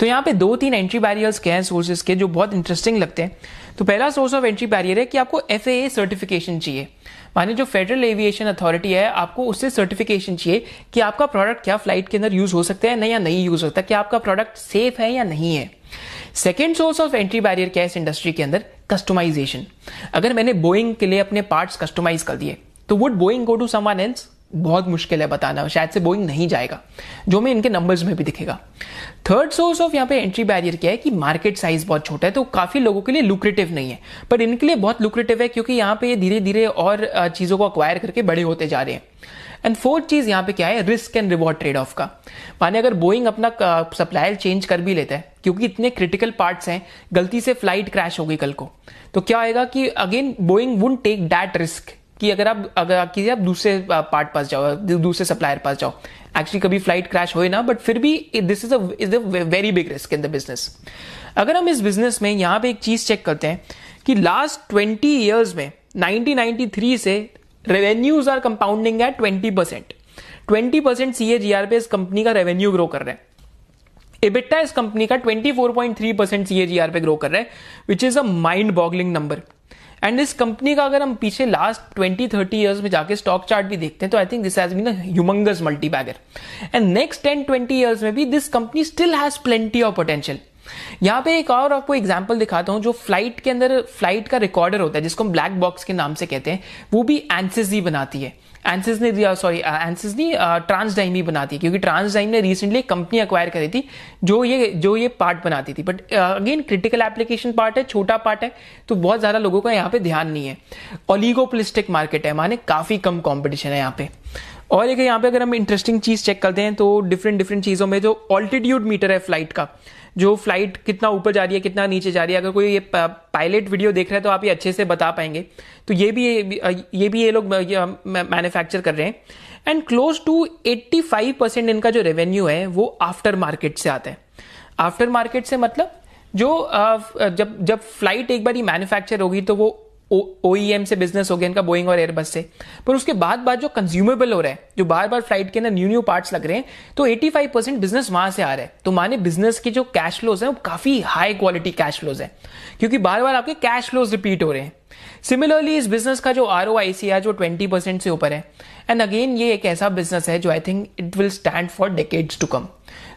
तो यहाँ पे दो तीन एंट्री बैरियर्स के हैं सोर्सेज के, जो बहुत इंटरेस्टिंग लगते हैं। तो पहला सोर्स ऑफ़ एंट्री बैरियर है कि आपको एफ़ सर्टिफिकेशन चाहिए। माने जो फेडरल एविएशन अथॉरिटी है, आपको उससे सर्टिफिकेशन चाहिए कि आपका प्रोडक्ट क्या फ़्लाइट के अंदर यूज़ हो सकता है नहीं, या नहीं यूज़ होता क्या आपका प्रोडक्ट सेफ़ है या नहीं है। Second source of entry barrier क्या है इस इंडस्ट्री के अंदर कस्टमाइजेशन अगर मैंने बोइंग के लिए अपने पार्ट्स कस्टमाइज कर दिए तो would Boeing go to someone else बहुत मुश्किल है बताना, शायद से बोइंग नहीं जाएगा, जो मैं इनके नंबर्स में भी दिखेगा। थर्ड सोर्स ऑफ़ यहाँ पे एंट्री बैरियर क्या है कि मार्केट साइज़ बहुत छोटा है तो काफ़ी लोगों के लिए लुक्रेटिव नहीं है। पर इनके लिए बहुत लुक्रेटिव है, क्योंकि यहाँ पे धीरे धीरे और चीज़ों को अक्वायर करके बड़े होते जा रहे हैं। एंड फोर्थ चीज़ यहाँ पे क्या है? Risk and reward trade off का। माने अगर बोइंग अपना सप्लायर चेंज कर भी लेता है, क्योंकि इतने क्रिटिकल पार्ट्स हैं, गलती से फ़्लाइट क्रैश हो गई कल को तो क्या आएगा कि again Boeing would take that risk कि अगर आप, अगर किसी आप दूसरे पार्ट पास जाओ दूसरे सप्लायर पास जाओ। एक्चुअली कभी फ़्लाइट क्रैश हो ना बट फिर भी this is is a very big risk in the business अगर हम इस बिज़नेस में यहाँ पे एक चीज़ चेक करते हैं कि लास्ट ट्वेंटी ईयर्स में 1993 से revenues are compounding at twenty percent twenty percent सी पे इस कंपनी का रेवेन्यू ग्रो कर रहे हैं। इबिटा इस कंपनी का 24.3 परसेंट सीएजीआर पे ग्रो कर रहा है which is a mind boggling number and इस कंपनी का अगर हम पीछे लास्ट 20 30 इयर्स में जाके स्टॉक चार्ट भी देखते हैं तो I think this has been a humongous multi bagger and next 10 20 years में भी this company still has plenty of potential यहाँ पे एक और आपको एग्जांपल दिखाता हूँ, जो फ़्लाइट के अंदर फ़्लाइट का रिकॉर्डर होता है, जिसको हम ब्लैक बॉक्स के नाम से कहते हैं, वो भी एंसिस ही बनाती है। एंसिस ने सॉरी एंसिस नहीं ट्रांसडाइम ही बनाती है, क्योंकि ट्रांसडाइम ने रिसेंटली कंपनी अक्वायर करी थी, जो ये जो ये पार्ट बनाती थी। But again critical application part है, छोटा पार्ट है तो बहुत ज़्यादा लोगों का यहाँ पे ध्यान नहीं है। ऑलिगोपोलिस्टिक मार्केट है, माने काफ़ी कम कॉम्पिटिशन है यहाँ पे। और एक यहाँ पे अगर हम इंटरेस्टिंग चीज़ चेक करते हैं तो डिफरेंट डिफरेंट चीज़ों में जो ऑल्टीट्यूड मीटर है फ़्लाइट का जो फ़्लाइट कितना ऊपर जा रही है, कितना नीचे जा रही है, अगर कोई ये पायलट वीडियो देख रहा है तो आप ये अच्छे से बता पाएँगे। तो ये भी ये भी ये लोग मैन्युफैक्चर कर रहे हैं। एंड क्लोज टू 85 परसेंट इनका जो रेवेन्यू है, वो आफ्टर मार्केट से आता है। आफ्टर मार्केट से मतलब जो जब जब फ़्लाइट एक बार ही मैन्युफैक्चर होगी तो वो ओईएम e से बिज़नेस हो गया इनका बोइंग और एयरबस से। पर उसके बाद बाद जो कंज्यूमेबल हो रहा है, जो बार बार फ़्लाइट के अंदर न्यू न्यू पार्ट्स लग रहे हैं तो 85 परसेंट बिज़नेस वहाँ से आ रहा है। तो माने बिज़नेस की जो कैश फ्लोज है, वो काफ़ी हाई क्वालिटी कैश फ्लोज है। क्योंकि बार बार आपके कैश फ्लोज रिपीट हो रहे हैं। सिमिलरली इस बिज़नेस का जो आर ओ आई है, जो ट्वेंटी परसेंट से ऊपर है। एंड अगेन ये एक ऐसा बिज़नेस है, जो I think it will stand for decades to come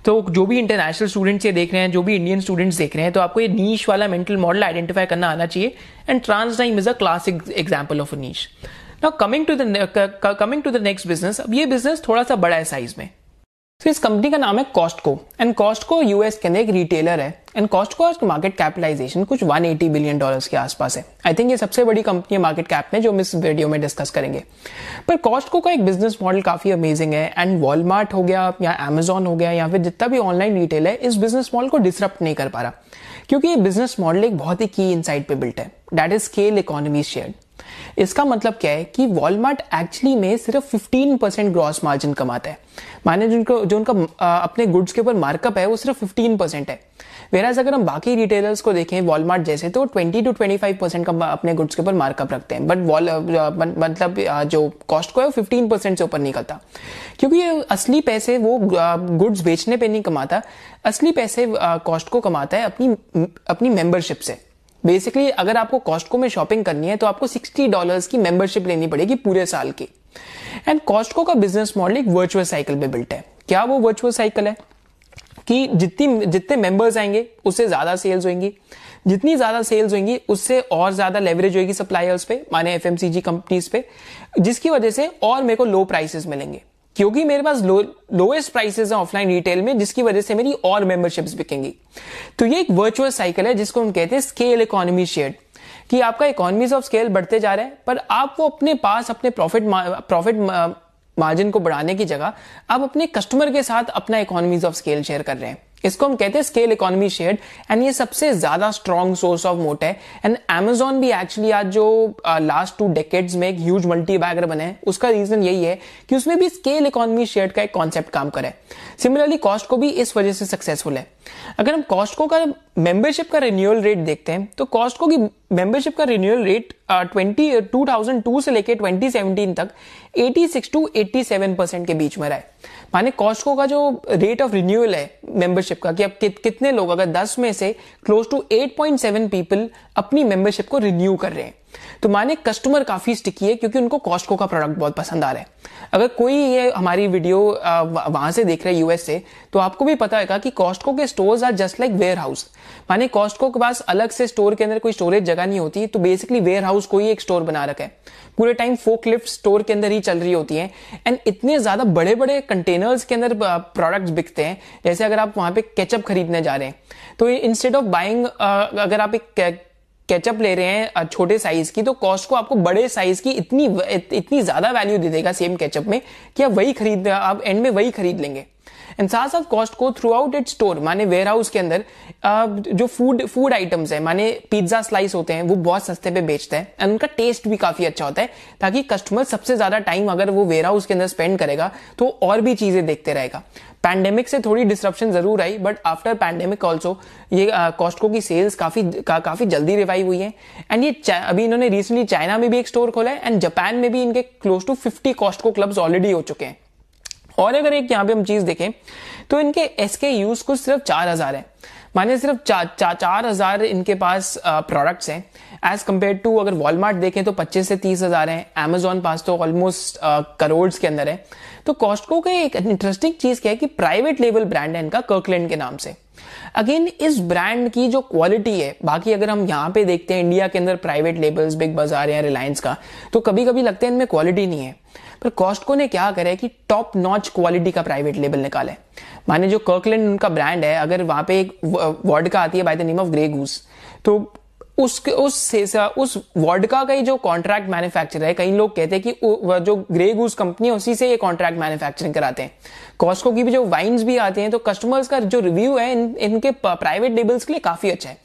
तो जो भी इंटरनेशनल स्टूडेंट्स ये देख रहे हैं, जो भी इंडियन स्टूडेंट्स देख रहे हैं तो आपको ये नीच वाला मेंटल मॉडल आइडेंटिफाई करना आना चाहिए। And TransDigm is a classic example of a niche now coming to the coming to the next business अब ये बिज़नेस थोड़ा सा बड़ा है साइज़ में। तो इस कंपनी का नाम है कॉस्टको एंड कॉस्टको यूएस के अंदर एक रिटेलर है. एंड कॉस्टको का मार्केट कैपिटलाइजेशन कुछ 180 बिलियन डॉलर्स के आसपास है. आई थिंक ये सबसे बड़ी कंपनी है मार्केट कैप में, जो हम इस वीडियो में डिस्कस करेंगे. पर कॉस्टको का एक बिज़नेस मॉडल काफ़ी अमेजिंग है. एंड वॉलमार्ट हो गया, या एमेजॉन हो गया, या फिर जितना भी ऑनलाइन रिटेल है, इस बिज़नेस मॉडल को डिसरप्ट नहीं कर पा रहा. क्योंकि ये बिज़नेस मॉडल एक बहुत ही की इनसाइट पे बिल्ट है. That is scale economy share इसका मतलब क्या है कि वॉलमार्ट एक्चुअली में सिर्फ़ 15 परसेंट ग्रॉस मार्जिन कमाता है। माने जिनको जो उनका अपने गुड्स के ऊपर मार्कअप है, वो सिर्फ़ 15 परसेंट है। वेराज अगर हम बाकी रिटेलर्स को देखें वॉलमार्ट जैसे तो 20 टू 25 परसेंट का अपने गुड्स के ऊपर मार्कअप रखते हैं। बट वॉल मतलब जो कॉस्ट को है, वो 15 परसेंट से ऊपर निकलता। क्योंकि ये असली पैसे वो गुड्स बेचने पे नहीं कमाता, असली पैसे कॉस्ट को कमाता है अपनी अपनी मेंबरशिप से। बेसिकली अगर आपको कॉस्टको में शॉपिंग करनी है तो आपको 60 डॉलर्स की मेंबरशिप लेनी पड़ेगी पूरे साल की। एंड कॉस्टको का बिज़नेस मॉडल एक वर्चुअल साइकिल पे बिल्ट है। क्या वो वर्चुअल साइकिल है? कि जितनी, जितने मेंबर्स आएँगे, उससे ज़्यादा सेल्स होंगी। जितनी ज़्यादा सेल्स होंगी, उससे और ज़्यादा लेवरेज होगी सप्लायर्स पे, माने एफ़ कंपनीज़ पे, जिसकी वजह से और मेरे को लो प्राइसेस मिलेंगे। क्योंकि मेरे पास लो लोएस्ट प्राइसेस है ऑफलाइन रिटेल में, जिसकी वजह से मेरी और मेंबरशिप्स बिकेंगी। तो ये एक वर्चुअल साइकिल है, जिसको हम कहते हैं स्केल इकोनॉमी शेयर कि आपका इकोनॉमीज ऑफ़ स्केल बढ़ते जा रहे हैं, पर आप वो अपने पास, अपने प्रॉफिट प्रॉफिट मार्जिन को बढ़ाने की जगह, आप अपने कस्टमर के साथ अपना इकोनॉमीज ऑफ़ स्केल शेयर कर रहे हैं। इसको हम कहते हैं स्केल इकोनॉमी शेयर एंड ये सबसे ज़्यादा स्ट्रॉन्ग सोर्स ऑफ़ मोट है। एंड एमेजॉन भी एक्चुअली आज जो लास्ट टू डेकेड्स में एक ह्यूज मल्टी बैगर बने हैं, उसका रीजन यही है कि उसमें भी स्केल इकोनॉमी शेयर का एक कॉन्सेप्ट काम करे। सिमिलरली कॉस्ट को भी इस वजह से सक्सेसफुल है। अगर हम कॉस्टको का मेंबरशिप का रिन्यूअल रेट देखते हैं तो कॉस्टको की मेंबरशिप का रिन्यूअल रेट ट्वेंटी टू से लेकर ट्वेंटी तक एटी टू परसेंट के बीच में रहा है। माने कॉस्टको का जो रेट ऑफ़ रिन्यूअल है मेंबरशिप का कि अब कि, कितने लोग अगर 10 में से क्लोज टू 8.7 पीपल अपनी मेंबरशिप को रिन्यू कर रहे हैं। तो माने कस्टमर काफ़ी स्टिकी है क्योंकि उनको कॉस्टको का प्रोडक्ट बहुत पसंद आ रहा है। अगर कोई ये हमारी वीडियो वहाँ से देख रहे हैं यूएस से तो आपको भी पता है कि कॉस्टको के stores are just like warehouse माने कॉस्टको के पास अलग से स्टोर के अंदर कोई स्टोरेज जगह नहीं होती तो बेसिकली वेयर हाउस कोई एक स्टोर बना रखा है। पूरे टाइम फोक स्टोर के अंदर ही चल रही होती है। एंड इतने ज़्यादा बड़े बड़े कंटेनर्स के अंदर प्रोडक्ट्स बिकते हैं, जैसे अगर आप वहाँ पे केचप खरीदने जा रहे हैं तो इंस्टेड ऑफ़ बाइंग अगर आप एक केचप ले रहे हैं छोटे साइज़ की तो कॉस्ट को आपको बड़े साइज़ की इतनी इतनी ज़्यादा वैल्यू दे देगा सेम केचप में कि आप वही खरीद, आप एंड में वही खरीद लेंगे। एंड साथ साथ Costco throughout it store माने वेयर हाउस के अंदर जो फ़ूड फ़ूड आइटम्स है माने पिज्जा स्लाइस होते हैं वो बहुत सस्ते पे बेचते हैं एंड उनका टेस्ट भी काफ़ी अच्छा होता है ताकि कस्टमर सबसे ज़्यादा टाइम अगर वो वेयर हाउस के अंदर स्पेंड करेगा तो और भी चीज़ें देखते रहेगा। पैंडेमिक से थोड़ी डिस्ट्रप्शन ज़रूर आई बट आफ्टर पैंडेमिक ऑल्सो ये कॉस्टको uh, की सेल्स काफ़ी का, काफ़ी जल्दी रिवाइव हुई है। एंड ये अभी इन्होंने रिसेंटली चाइना में भी एक स्टोर खोला है एंड जापान में भी इनके close to fifty Costco clubs already हो चुके हैं। और अगर एक यहाँ पे हम चीज़ देखें तो इनके एस के यूज़ कुछ सिर्फ़ चार हज़ार है। माने सिर्फ़ चा, चा, चार हज़ार इनके पास प्रोडक्ट्स हैं। एज कंपेयर टू अगर वॉलमार्ट देखें तो 25 से तीस हज़ार है। एमेजोन पास तो ऑलमोस्ट करोड़ के अंदर है। तो कॉस्टको का एक इंटरेस्टिंग चीज़ क्या है कि प्राइवेट लेवल ब्रांड है इनका कर्कलैंड के नाम से। अगेन इस ब्रांड की जो क्वालिटी है, बाकी अगर हम यहाँ पे देखते हैं इंडिया के अंदर प्राइवेट लेबल्स बिग बाज़ार या रिलायंस का तो कभी कभी लगता है इनमें क्वालिटी नहीं है। पर कॉस्टको ने क्या करे कि टॉप नॉच क्वालिटी का प्राइवेट लेबल निकाले माने जो कर्कलैंड उनका ब्रांड है, अगर वहाँ पे एक वर्ड का आती है by the name of Grey Goose तो उस उस उस वॉडका का जो कॉन्ट्रैक्ट मैन्युफैक्चर है कई लोग कहते हैं कि जो ग्रे गूस कंपनी है उसी से ये कॉन्ट्रैक्ट मैन्युफैक्चरिंग कराते हैं। कॉस्को की भी जो वाइन्स भी आते हैं तो कस्टमर्स का जो रिव्यू है इन, इनके प्राइवेट लेबल्स के लिए काफ़ी अच्छा है।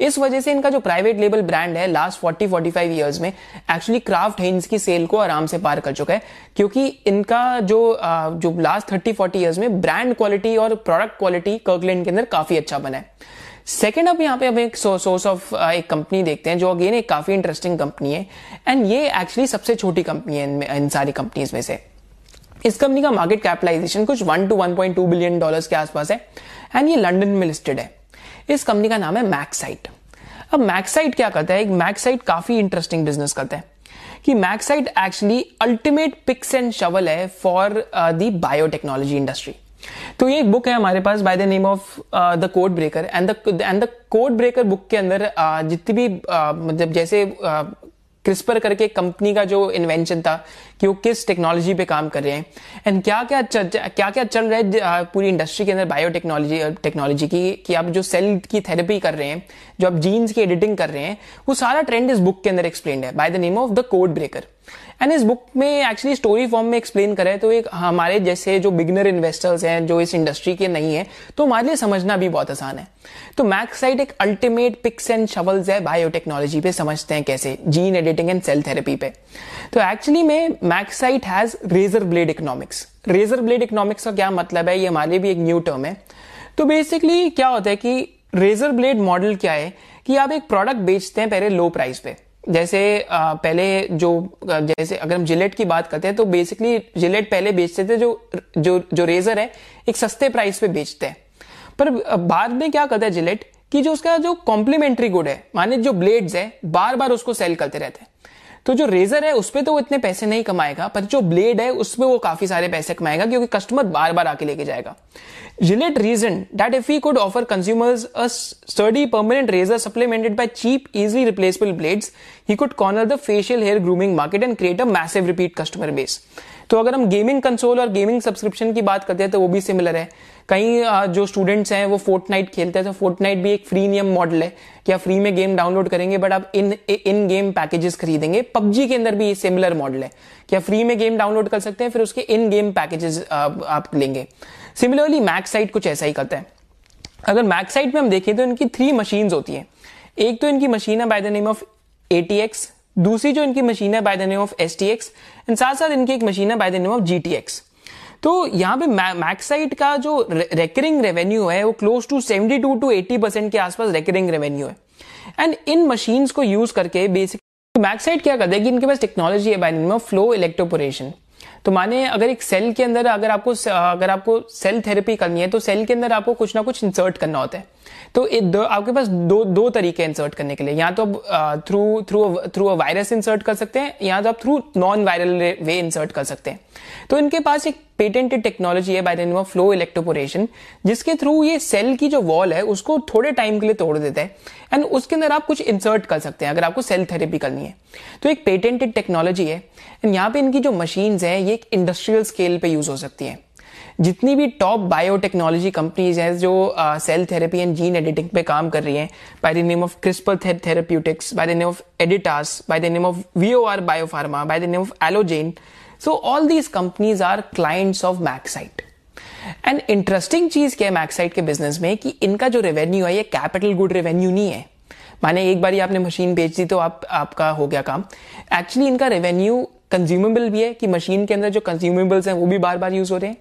इस वजह से इनका जो प्राइवेट लेबल ब्रांड है लास्ट 40 45 इयर्स में एक्चुअली क्राफ्ट हेन्स की सेल को आराम से पार कर चुका है क्योंकि इनका जो जो लास्ट 30 40 इयर्स में ब्रांड क्वालिटी और प्रोडक्ट क्वालिटी कर्कलैंड के अंदर काफ़ी अच्छा बना है। सेकेंड अब यहाँ पे हम एक सोर्स ऑफ़ एक कंपनी देखते हैं जो अगेन एक काफ़ी इंटरेस्टिंग कंपनी है एंड ये एक्चुअली सबसे छोटी कंपनी है इन, इन सारी कंपनीज़ में से। इस कंपनी का मार्केट कैपिटलाइजेशन कुछ one two one point two billion dollars के आसपास है एंड ये लंडन में लिस्टेड है। इस कंपनी का नाम है मैक्साइट अब मैक्साइट क्या करता है? एक मैक्साइट काफ़ी इंटरेस्टिंग बिज़नेस करता है कि MaxCyte actually ultimate picks and shovel है फॉर द बायोटेक्नोलॉजी इंडस्ट्री तो ये एक बुक है हमारे पास by the name of the code breaker and the and the code breaker book के अंदर uh, जितनी भी uh, मतलब जैसे क्रिस्पर uh, करके कंपनी का जो इन्वेंशन था कि वो किस टेक्नोलॉजी पे काम कर रहे हैं। एंड क्या क्या क्या क्या चल रहा है पूरी इंडस्ट्री के अंदर बायोटेक्नोलॉजी टेक्नोलॉजी की कि आप जो सेल की थेरेपी कर रहे हैं जो आप जीन्स की एडिटिंग कर रहे हैं वो सारा ट्रेंड इस बुक के अंदर एक्सप्लेन है by the name of the code breaker and इस बुक में एक्चुअली स्टोरी फॉर्म में एक्सप्लेन करें तो एक हमारे जैसे जो बिगनर इन्वेस्टर्स हैं, जो इस इंडस्ट्री के नहीं है तो हमारे लिए समझना भी बहुत आसान है। तो मैक्स साइट एक अल्टीमेट पिक्स एंड शवल्स है बायोटेक्नोलॉजी पे, समझते हैं कैसे gene editing and cell therapy पे। तो एक्चुअली में MaxCyte has razor blade economics razor blade economics का क्या मतलब है? ये हमारे लिए भी एक न्यू टर्म है। तो बेसिकली क्या होता है कि रेजर ब्लेड मॉडल क्या है? कि आप एक प्रोडक्ट बेचते हैं पहले लो प्राइस पे। जैसे पहले जो जैसे अगर हम जिलेट की बात करते हैं तो बेसिकली जिलेट पहले बेचते थे जो जो जो रेजर है, एक सस्ते प्राइस पे बेचते हैं। पर बाद में क्या करता है जिलेट, कि जो उसका जो कॉम्प्लीमेंट्री गुड है, माने जो ब्लेड्स है बार बार उसको सेल करते रहते हैं। तो जो रेजर है उस पर तो वो इतने पैसे नहीं कमाएगा, पर जो ब्लेड है, उसमें वो काफ़ी सारे पैसे कमाएगा, क्योंकि कस्टमर बार बार आके लेके जाएगा। Gillette reasoned that if we could offer consumers a sturdy permanent razor supplemented by cheap, easily replaceable blades, he could corner the facial hair grooming market and create a massive repeat customer base. तो अगर हम gaming console और gaming subscription की बात करते हैं तो वो भी सिमिलर है। कई जो स्टूडेंट्स हैं, वो फोर्ट खेलते हैं तो फोर्ट भी एक फ्री नियम मॉडल है क्या फ्री में गेम डाउनलोड करेंगे बट आप इन इन गेम पैकेजेस खरीदेंगे। पबजी के अंदर भी सिमिलर मॉडल है क्या फ्री में गेम डाउनलोड कर सकते हैं, फिर उसके इन गेम पैकेजेस आप लेंगे। सिमिलरली मैक्स साइट कुछ ऐसा ही करता है। अगर मैक्स साइट में हम देखें तो इनकी थ्री मशीन होती है। एक तो इनकी मशीन है by the name of ATX दूसरी जो इनकी मशीन है by the name of S T X and साथ साथ इनकी एक मशीन है by the name of G T X तो यहाँ पे मैक्साइट का जो रेकरिंग रेवेन्यू है, वो close to seventy two to eighty percent के आसपास रेकरिंग रेवेन्यू है. एंड इन मशीन्स को यूज़ करके बेसिकली मैक्साइट क्या करता है कि इनके पास टेक्नोलॉजी है by name of flow electroporation तो माने अगर एक सेल के अंदर अगर आपको अगर आपको सेल थेरेपी करनी है तो सेल के अंदर आपको कुछ ना कुछ इंसर्ट करना होता है. तो दो, आपके पास दो दो तरीके इंसर्ट करने के लिए। या तो आप through through through a virus insert कर सकते हैं या तो आप through non viral way insert कर सकते हैं। तो इनके पास एक पेटेंटेड टेक्नोलॉजी है by the name of flow electroporation जिसके थ्रू ये सेल की जो वॉल है उसको थोड़े टाइम के लिए तोड़ देता है। एंड उसके अंदर आप कुछ इंसर्ट कर सकते हैं अगर आपको सेल थेरेपी करनी है। तो एक पेटेंटेड टेक्नोलॉजी है। एंड यहाँ पे इनकी जो मशीन है ये एक इंडस्ट्रियल स्केल पे यूज़ हो सकती है। जितनी भी टॉप बायोटेक्नोलॉजी कंपनीज़ हैं जो cell therapy and gene editing पे काम कर रही हैं by the name of CRISPR Therapeutics by the name of Editas by the name of V O R Biopharma by the name of Allogene so all these companies are clients of MaxCyte and interesting चीज़ क्या है MaxCyte के business में कि इनका जो revenue है, ये capital good revenue नहीं है। माने एक बार आपने मशीन बेच दी तो आप, आपका हो गया काम। एक्चुअली इनका रेवेन्यू कंज्यूमेबल भी है कि मशीन के अंदर जो कंज्यूमेबल्स हैं, वो भी बार बार यूज़ हो रहे हैं।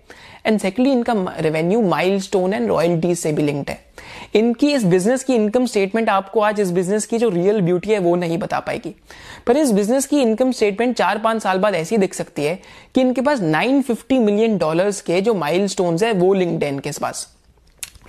एंड सेकेंडली इनका revenue milestone and royalties से भी लिंक्ड है। इनकी इस बिज़नेस की इनकम स्टेटमेंट आपको आज इस बिज़नेस की जो रियल ब्यूटी है, वो नहीं बता पाएगी। पर इस बिज़नेस की इनकम स्टेटमेंट चार पाँच साल बाद ऐसी दिख सकती है कि इनके पास 950 मिलियन डॉलर्स के जो माइल है, वो लिंक्ड है इनके पास।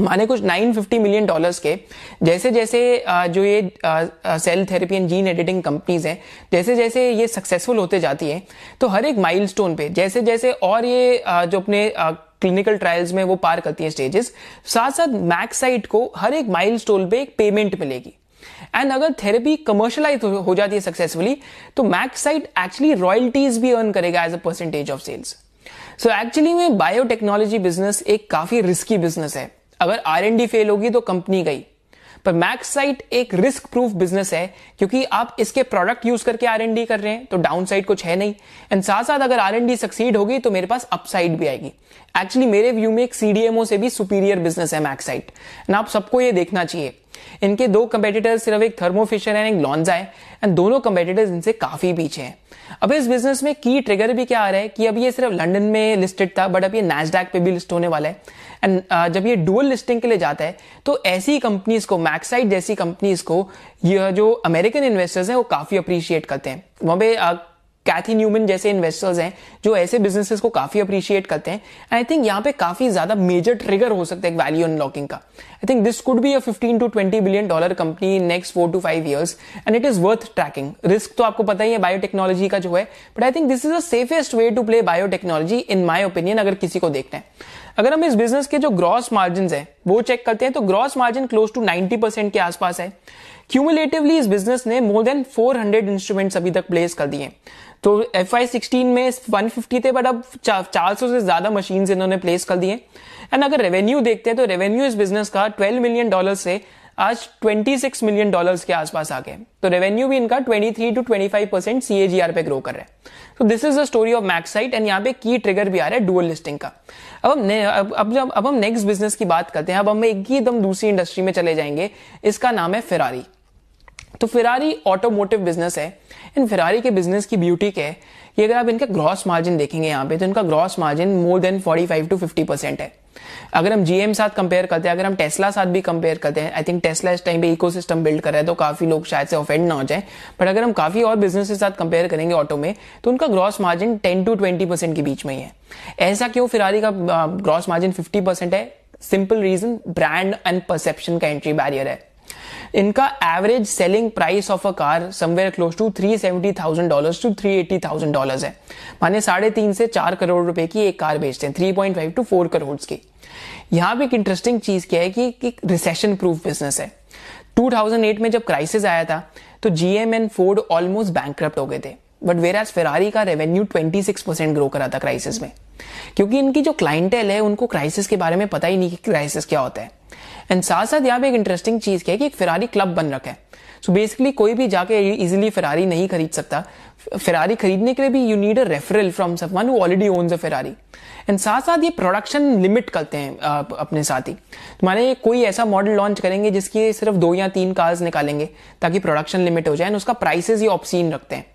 माने कुछ 950 मिलियन डॉलर्स के जैसे जैसे जो ये cell therapy and gene editing companies हैं जैसे जैसे ये सक्सेसफुल होते जाती है तो हर एक माइलस्टोन पे जैसे जैसे और ये जो अपने क्लिनिकल ट्रायल्स में वो पार करती है स्टेजेस साथ साथ मैक्साइट को हर एक माइलस्टोन पे एक पेमेंट मिलेगी। एंड अगर थेरेपी कमर्शलाइज हो जाती है सक्सेसफुली तो मैक्साइट एक्चुअली रॉयल्टीज भी अर्न करेगा as a percentage of sales so actually में बायोटेक्नोलॉजी बिज़नेस एक काफ़ी रिस्की बिज़नेस है। अगर आर एन डी फेल होगी तो कंपनी गई पर मैक्स साइट एक रिस्क प्रूफ बिज़नेस है, क्योंकि आप इसके प्रोडक्ट यूज़ करके आर एन डी कर रहे हैं तो डाउन साइड कुछ है नहीं। एंड साथ साथ अगर आर एन डी सक्सीड होगी तो मेरे पास अपसाइड भी आएगी। एक्चुअली मेरे व्यू में एक सीडीएमओ से भी सुपीरियर बिज़नेस है मैक्स साइट एंड आप सबको ये देखना चाहिए। इनके दो कंपेटिटर्स सिर्फ़ एक थर्मोफिशर एंड एक लॉन्जा है एंड दोनों कंपेटिटर्स इनसे काफ़ी पीछे हैं। अब इस बिज़नेस में की ट्रिगर भी क्या आ रहा है कि अब ये सिर्फ़ लंदन में लिस्टेड था बट अब ये नेस्डैक पे भी लिस्ट होने वाला है। जब ये डुअल लिस्टिंग के लिए जाता है तो ऐसी कंपनीज़ को मैक्साइड जैसी कंपनीज़ को ये जो अमेरिकन इन्वेस्टर्स हैं वो काफ़ी अप्रिशिएट करते हैं। वहाँ पे uh, कैथी न्यूमन जैसे इन्वेस्टर्स हैं जो ऐसे बिजनेसेस को काफ़ी अप्रिशिएट करते हैं। आई थिंक यहाँ पे काफ़ी ज़्यादा मेजर ट्रिगर हो सकता है वैल्यू अनलॉकिंग का। I think this could be a 15 to 20 billion dollar company in next four to five years and it is worth tracking risk तो आपको पता ही है बायोटेक्नोलॉजी का जो है। But I think this is the safest way to play biotechnology in my opinion अगर किसी को देखना है। अगर हम इस बिज़नेस के जो ग्रॉस मार्जिन है, वो चेक करते हैं तो gross margin close to 90 percent के आसपास है। क्यूमुलेटिवली इस बिज़नेस ने मोर देन 400 इंस्ट्रूमेंट्स अभी तक प्लेस कर दिए तो एफ़ आई सिक्सटीन में 150 थे बट अब 400 से ज़्यादा मशीन इन्होंने प्लेस कर दिए एंड अगर रेवेन्यू देखते हैं तो रेवेन्यू इस बिज़नेस का 12 मिलियन डॉलर से आज 26 मिलियन डॉलर्स के आसपास आ गए तो रेवेन्यू भी इनका 23 टू 25 परसेंट सीएजीआर पे ग्रो कर रहा है। तो this is the story of MaxCyte and यहाँ पे की ट्रिगर भी आ रहा है डुअल लिस्टिंग का। अब हम अब जब, अब हम नेक्स्ट बिज़नेस की बात करते हैं, अब हम एक एकदम दूसरी इंडस्ट्री में चले जाएँगे। इसका नाम है फिरारी तो फिरारी ऑटोमोटिव बिज़नेस है। इन फिरारी के बिज़नेस की ब्यूटी क्या है? कि अगर आप इनका ग्रॉस मार्जिन देखेंगे यहाँ पे तो इनका gross margin more than 45 to 50 percent है। अगर हम जीएम साथ कंपेयर करते हैं, अगर हम टेस्ला साथ भी कंपेयर करते हैं आई थिंक टेस्ला इस टाइम पे इकोसिस्टम बिल्ड कर रहा है तो काफ़ी लोग शायद से ऑफेंड ना हो जाए। बट अगर हम काफ़ी और बिज़नेस के साथ कंपेयर करेंगे ऑटो में तो उनका gross margin ten to twenty percent के बीच में ही है। ऐसा क्यों फिरारी का ग्रॉस मार्जिन फिफ्टी परसेंट है? Simple reason brand and perception का एंट्री बैरियर है। इनका average selling price of a car somewhere close to three seventy thousand dollar to three eighty thousand dollar है। माने साढ़े तीन से चार करोड़ रुपए की एक कार बेचते हैं three point five to four crore की। यहाँ पे एक इंटरेस्टिंग चीज़ क्या है कि एक रिसेशन प्रूफ बिज़नेस है 2008 में जब क्राइसिस आया था तो GM and Ford almost bank हो गए थे। बट वेर एज फेरारी का रेवेन्यू 26 परसेंट ग्रो करा था क्राइसिस में। क्योंकि इनकी जो क्लाइंटेल है, उनको क्राइसिस के बारे में पता ही नहीं कि क्राइसिस क्या होता है। एंड साथ साथ यहाँ पे एक इंटरेस्टिंग चीज़ क्या है कि एक फिरारी क्लब बन रखा है। सो so बेसिकली कोई भी जाके इजिली फिरारी नहीं खरीद सकता। फिरारी खरीदने के लिए भी you need a referral from someone who already owns a Ferrari and साथ साथ ये प्रोडक्शन लिमिट करते हैं अपने साथ। ही तो माने कोई ऐसा मॉडल लॉन्च करेंगे जिसकी सिर्फ़ दो या तीन कार्स निकालेंगे, ताकि प्रोडक्शन लिमिट हो जाए उसका प्राइसेस ही ऑप्सीन रखते हैं।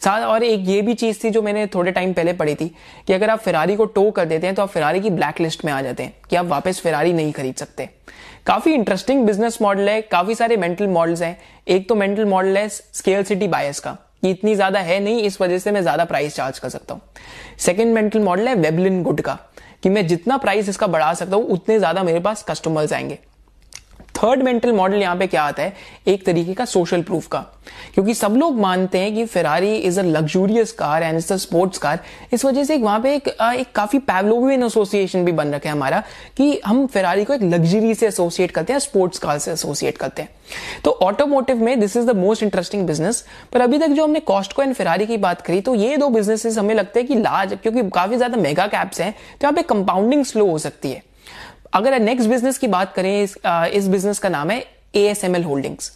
साथ, और एक ये भी चीज़ थी जो मैंने थोड़े टाइम पहले पढ़ी थी, कि अगर आप फिरारी को टो कर देते हैं तो आप फिरारी की ब्लैक लिस्ट में आ जाते हैं, कि आप वापस फिरारी नहीं खरीद सकते। काफ़ी इंटरेस्टिंग बिज़नेस मॉडल है, काफ़ी सारे मेंटल मॉडल्स हैं। एक तो मेंटल मॉडल है स्केल सिटी बायस का। इतनी ज़्यादा है नहीं, इस वजह से मैं ज़्यादा प्राइस चार्ज कर सकता हूँ। सेकेंड मेंटल मॉडल है वेबलिन गुड का कि मैं जितना प्राइस इसका बढ़ा सकता हूँ, उतने ज़्यादा मेरे पास कस्टमर्स आएँगे। थर्ड मेंटल मॉडल यहाँ पे क्या आता है? एक तरीके का सोशल प्रूफ का। क्योंकि सब लोग मानते हैं कि Ferrari is a luxurious car and is a sports car इस वजह से वहाँ पे एक, एक काफ़ी पैवलोवियन एसोसिएशन भी बन रखे है हमारा कि हम फेरारी को एक लग्जरी से एसोसिएट करते हैं स्पोर्ट्स कार से एसोसिएट करते हैं। तो ऑटोमोटिव में this is the most interesting business पर अभी तक जो हमने कॉस्टको एंड फेरारी की बात करी तो ये दो बिजनेसेस हमें लगते हैं कि लार्ज क्योंकि काफ़ी ज़्यादा मेगा कैप्स हैं तो यहाँ पे कंपाउंडिंग स्लो हो सकती है। अगर नेक्स्ट बिज़नेस की बात करें इस, इस बिज़नेस का नाम है A S M L holdings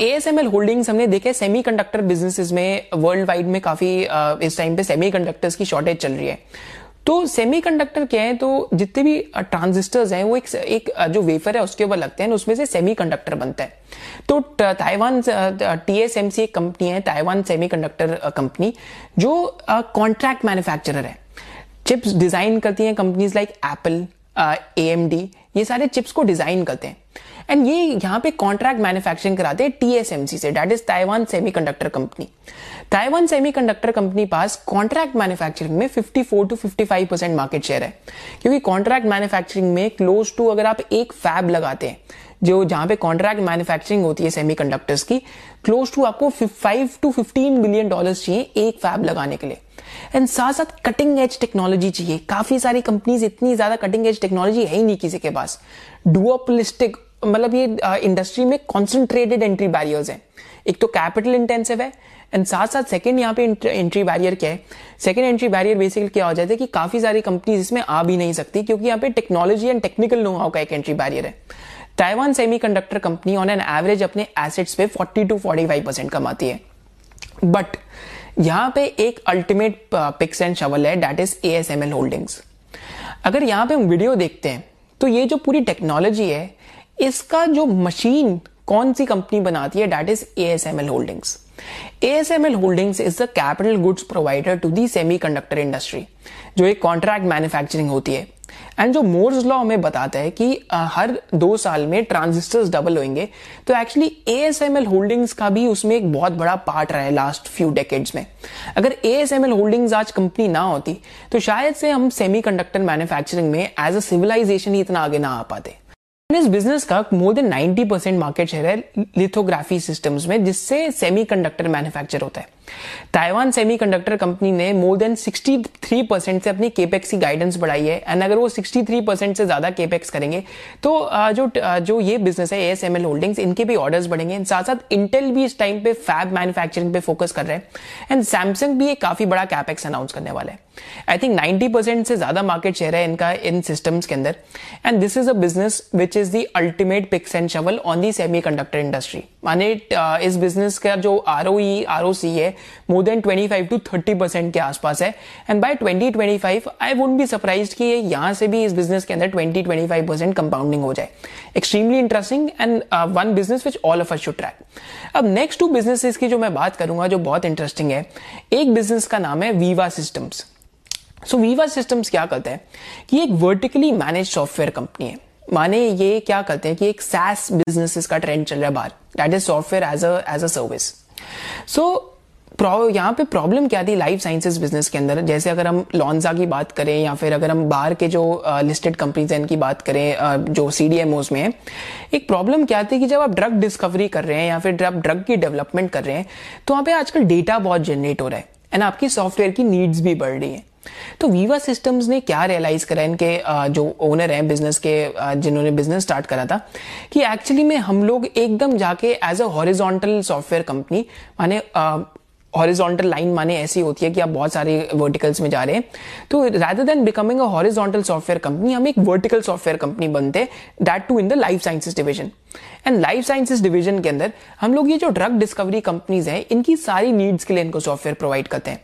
A S M L holdings हमने देखे सेमी कंडक्टर बिजनेसेस में वर्ल्ड वाइड में काफ़ी इस टाइम पे सेमी कंडक्टर्स की शॉर्टेज चल रही है. तो सेमी कंडक्टर क्या है? तो जितने भी ट्रांजिस्टर्स हैं वो एक, एक जो वेफर है उसके ऊपर लगते हैं उसमें से सेमी कंडक्टर बनता है. तो ताइवान टीएसएमसी एक कंपनी है ताइवान सेमी कंडक्टर कंपनी जो कॉन्ट्रैक्ट मैन्युफैक्चरर है. चिप्स डिज़ाइन करती हैं companies like Apple A M D ये सारे चिप्स को डिज़ाइन करते हैं। एंड ये यहाँ पे कॉन्ट्रैक्ट मैन्युफैक्चरिंग कराते हैं टीएसएमसी से। That is Taiwan semiconductor company Taiwan semiconductor company pass contract manufacturing में 54 टू 55 परसेंट मार्केट शेयर है। क्योंकि कॉन्ट्रैक्ट मैन्युफैक्चरिंग में क्लोज टू अगर आप एक फैब लगाते हैं, जो जहाँ पे कॉन्ट्रैक्ट मैन्युफैक्चरिंग होती है सेमीकंडक्टर्स की क्लोज टू आपको five to fifteen billion dollar चाहिए एक फैब लगाने के लिए। एंड साथ साथ कटिंग एज टेक्नोलॉजी चाहिए। काफ़ी सारी कंपनीज़ इतनी ज़्यादा कटिंग एज टेक्नोलॉजी है ही नहीं किसी के पास। डुओपलिस्टिक मतलब ये इंडस्ट्री में कॉन्सेंट्रेटेड एंट्री बैरियर्स हैं। एक तो कैपिटल इंटेंसिव है। एंड साथ साथ सेकंड यहाँ पे एंट्री बैरियर क्या है? सेकंड एंट्री बैरियर बेसिकली क्या हो जाता है कि काफ़ी सारी कंपनीज़ इसमें आ भी नहीं सकती क्योंकि यहाँ पे technology and technical know how का एक एंट्री बैरियर है। Taiwan semiconductor company on an average अपने एसेट्स पे 40 टू 45 परसेंट कमाती है। बट यहाँ पे एक अल्टीमेट पिक्स एंड शवल है that is A S M L holdings अगर यहाँ पे हम वीडियो देखते हैं तो ये जो पूरी टेक्नोलॉजी है, इसका जो मशीन कौन सी कंपनी बनाती है that is A S M L holdings A S M L holdings is the capital goods provider to the semiconductor industry जो एक कॉन्ट्रैक्ट मैन्युफैक्चरिंग होती है। एंड जो मोर्स लॉ हमें बताता है कि हर दो साल में ट्रांजिस्टर्स डबल होंगे तो एक्चुअली एएसएमएल होल्डिंग्स का भी उसमें एक बहुत बड़ा पार्ट रहा है लास्ट फ्यू डेकेड्स में। अगर एएसएमएल होल्डिंग्स आज कंपनी ना होती तो शायद से हम सेमीकंडक्टर मैन्युफैक्चरिंग में एज अ सिविलाइजेशन ही इतना आगे ना आ पाते। इस बिज़नेस का more than 90 percent market share है लिथोग्राफी सिस्टम्स में, जिससे सेमीकंडक्टर मैन्युफैक्चर होता है। ताइवान सेमीकंडक्टर कंपनी ने मोर देन 63 परसेंट से अपनी केपेक्स की गाइडेंस बढ़ाई है। एंड अगर वो 63 परसेंट से ज़्यादा केपेक्स करेंगे तो जो जो ये बिज़नेस है एस होल्डिंग्स इनके भी ऑर्डर्स बढ़ेंगे। साथ साथ इंटेल भी इस टाइम पे फैब मैन्युफैक्चरिंग पे फोकस कर रहे हैं। एंड सैमसंग भी एक काफ़ी बड़ा कैपेक्स अनाउंस करने वाला है। आई थिंक 90 परसेंट से ज़्यादा मार्केट शेयर है इनका, इन सिस्टम्स के अंदर। And this is a business which is the ultimate picks and shovel on the semi industry माने इस बिज़नेस का जो R O R O C है मोर देन 25 टू 30 परसेंट के आसपास है। And by 2025 I would be surprise कि यहाँ से भी इस बिज़नेस के अंदर 20 25 परसेंट कंपाउंडिंग हो जाए। Extremely interesting and one business which all of us should track अब नेक्स्ट टू बिजनेसेस की जो मैं बात करूँगा जो बहुत इंटरेस्टिंग है। एक बिज़नेस का नाम है Veeva Systems so Veeva Systems क्या करते हैं? कि एक वर्टिकली मैनेज सॉफ्टवेयर कंपनी है। माने ये क्या करते हैं कि एक सैस बिजनेसेस का ट्रेंड चल रहा है बाहर। That is software as a as a service so यहाँ पे प्रॉब्लम क्या थी लाइफ साइंसेस बिज़नेस के अंदर? जैसे अगर हम लॉन्जा की बात करें या फिर अगर हम बाहर के जो लिस्टेड कंपनीज़ हैं, इनकी बात करें जो सी में एक प्रॉब्लम क्या थी कि जब आप ड्रग डिस्कवरी कर रहे हैं या फिर आप ड्रग की डेवलपमेंट कर रहे हैं तो वहाँ पे आजकल डेटा बहुत जनरेट हो रहा है एंड आपकी सॉफ्टवेयर की नीड्स भी बढ़ रही है। तो वीवा सिस्टम्स ने क्या रियलाइज़ करा इनके जो ओनर हैं बिज़नेस के जिन्होंने बिज़नेस स्टार्ट करा था कि एक्चुअली में हम लोग एकदम जाके as a horizontal software company माने हॉरिजॉन्टल लाइन माने ऐसी होती है कि आप बहुत सारे वर्टिकल्स में जा रहे हैं। तो rather than becoming a horizontal software company हम एक वर्टिकल सॉफ्टवेयर कंपनी बनते that too in the life sciences division and life sciences division के अंदर, हम लोग ये जो ड्रग डिस्कवरी कंपनीज़ हैं, इनकी सारी नीड्स के लिए इनको सॉफ्टवेयर प्रोवाइड करते हैं।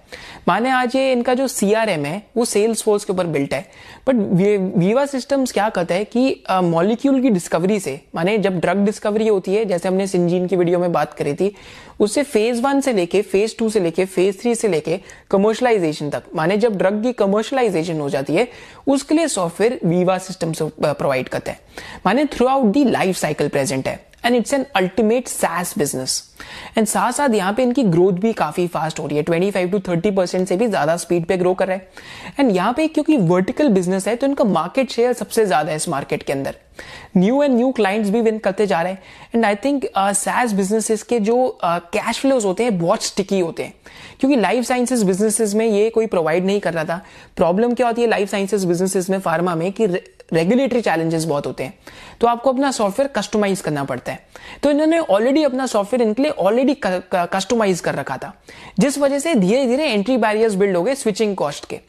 माने आज ये इनका जो सीआरएम है, वो सेल्स फोर्स के ऊपर बिल्ट है। बट वीवा सिस्टम्स क्या करता है कि मॉलिक्यूल की डिस्कवरी से, माने जब ड्रग डिस्कवरी होती है, जैसे हमने सिंजीन की वीडियो में बात करी थी, उससे फ़ेज़ वन से लेके फ़ेज़ टू से लेके फ़ेज़ थ्री से लेके कमर्शलाइजेशन तक, माने जब ड्रग की कमर्शलाइजेशन हो जाती है, उसके लिए सॉफ्टवेयर वीवा सिस्टम प्रोवाइड करते हैं। माने throughout the life cycle present है. And it's an ultimate SaaS business and साथ साथ यहाँ पे इनकी ग्रोथ भी काफ़ी फास्ट हो रही है. 25 टू 30 परसेंट से भी ज़्यादा स्पीड पे ग्रो कर रहा है. एंड यहाँ पे क्योंकि वर्टिकल बिज़नेस है तो इनका मार्केट शेयर सबसे ज़्यादा है इस मार्केट के अंदर. न्यू एंड न्यू क्लाइंट्स भी विन करते जा रहे हैं. And I think SaaS businesses के जो कैश uh, फ्लोज होते हैं बहुत स्टिकी होते हैं. क्योंकि लाइफ साइंसेस बिजनेसेस में ये कोई प्रोवाइड नहीं कर रहा था. प्रॉब्लम क्या होती है लाइफ साइंसेस बिजनेसेस में फार्मा में कि रेगुलेटरी चैलेंजेस बहुत होते हैं। तो आपको अपना सॉफ्टवेयर कस्टमाइज करना पड़ता है। तो इन्होंने ऑलरेडी अपना सॉफ्टवेयर इनके लिए ऑलरेडी कस्टमाइज कर रखा था। जिस वजह से धीरे धीरे एंट्री बैरियर्स बिल्ड हो गए स्विचिंग कॉस्ट के।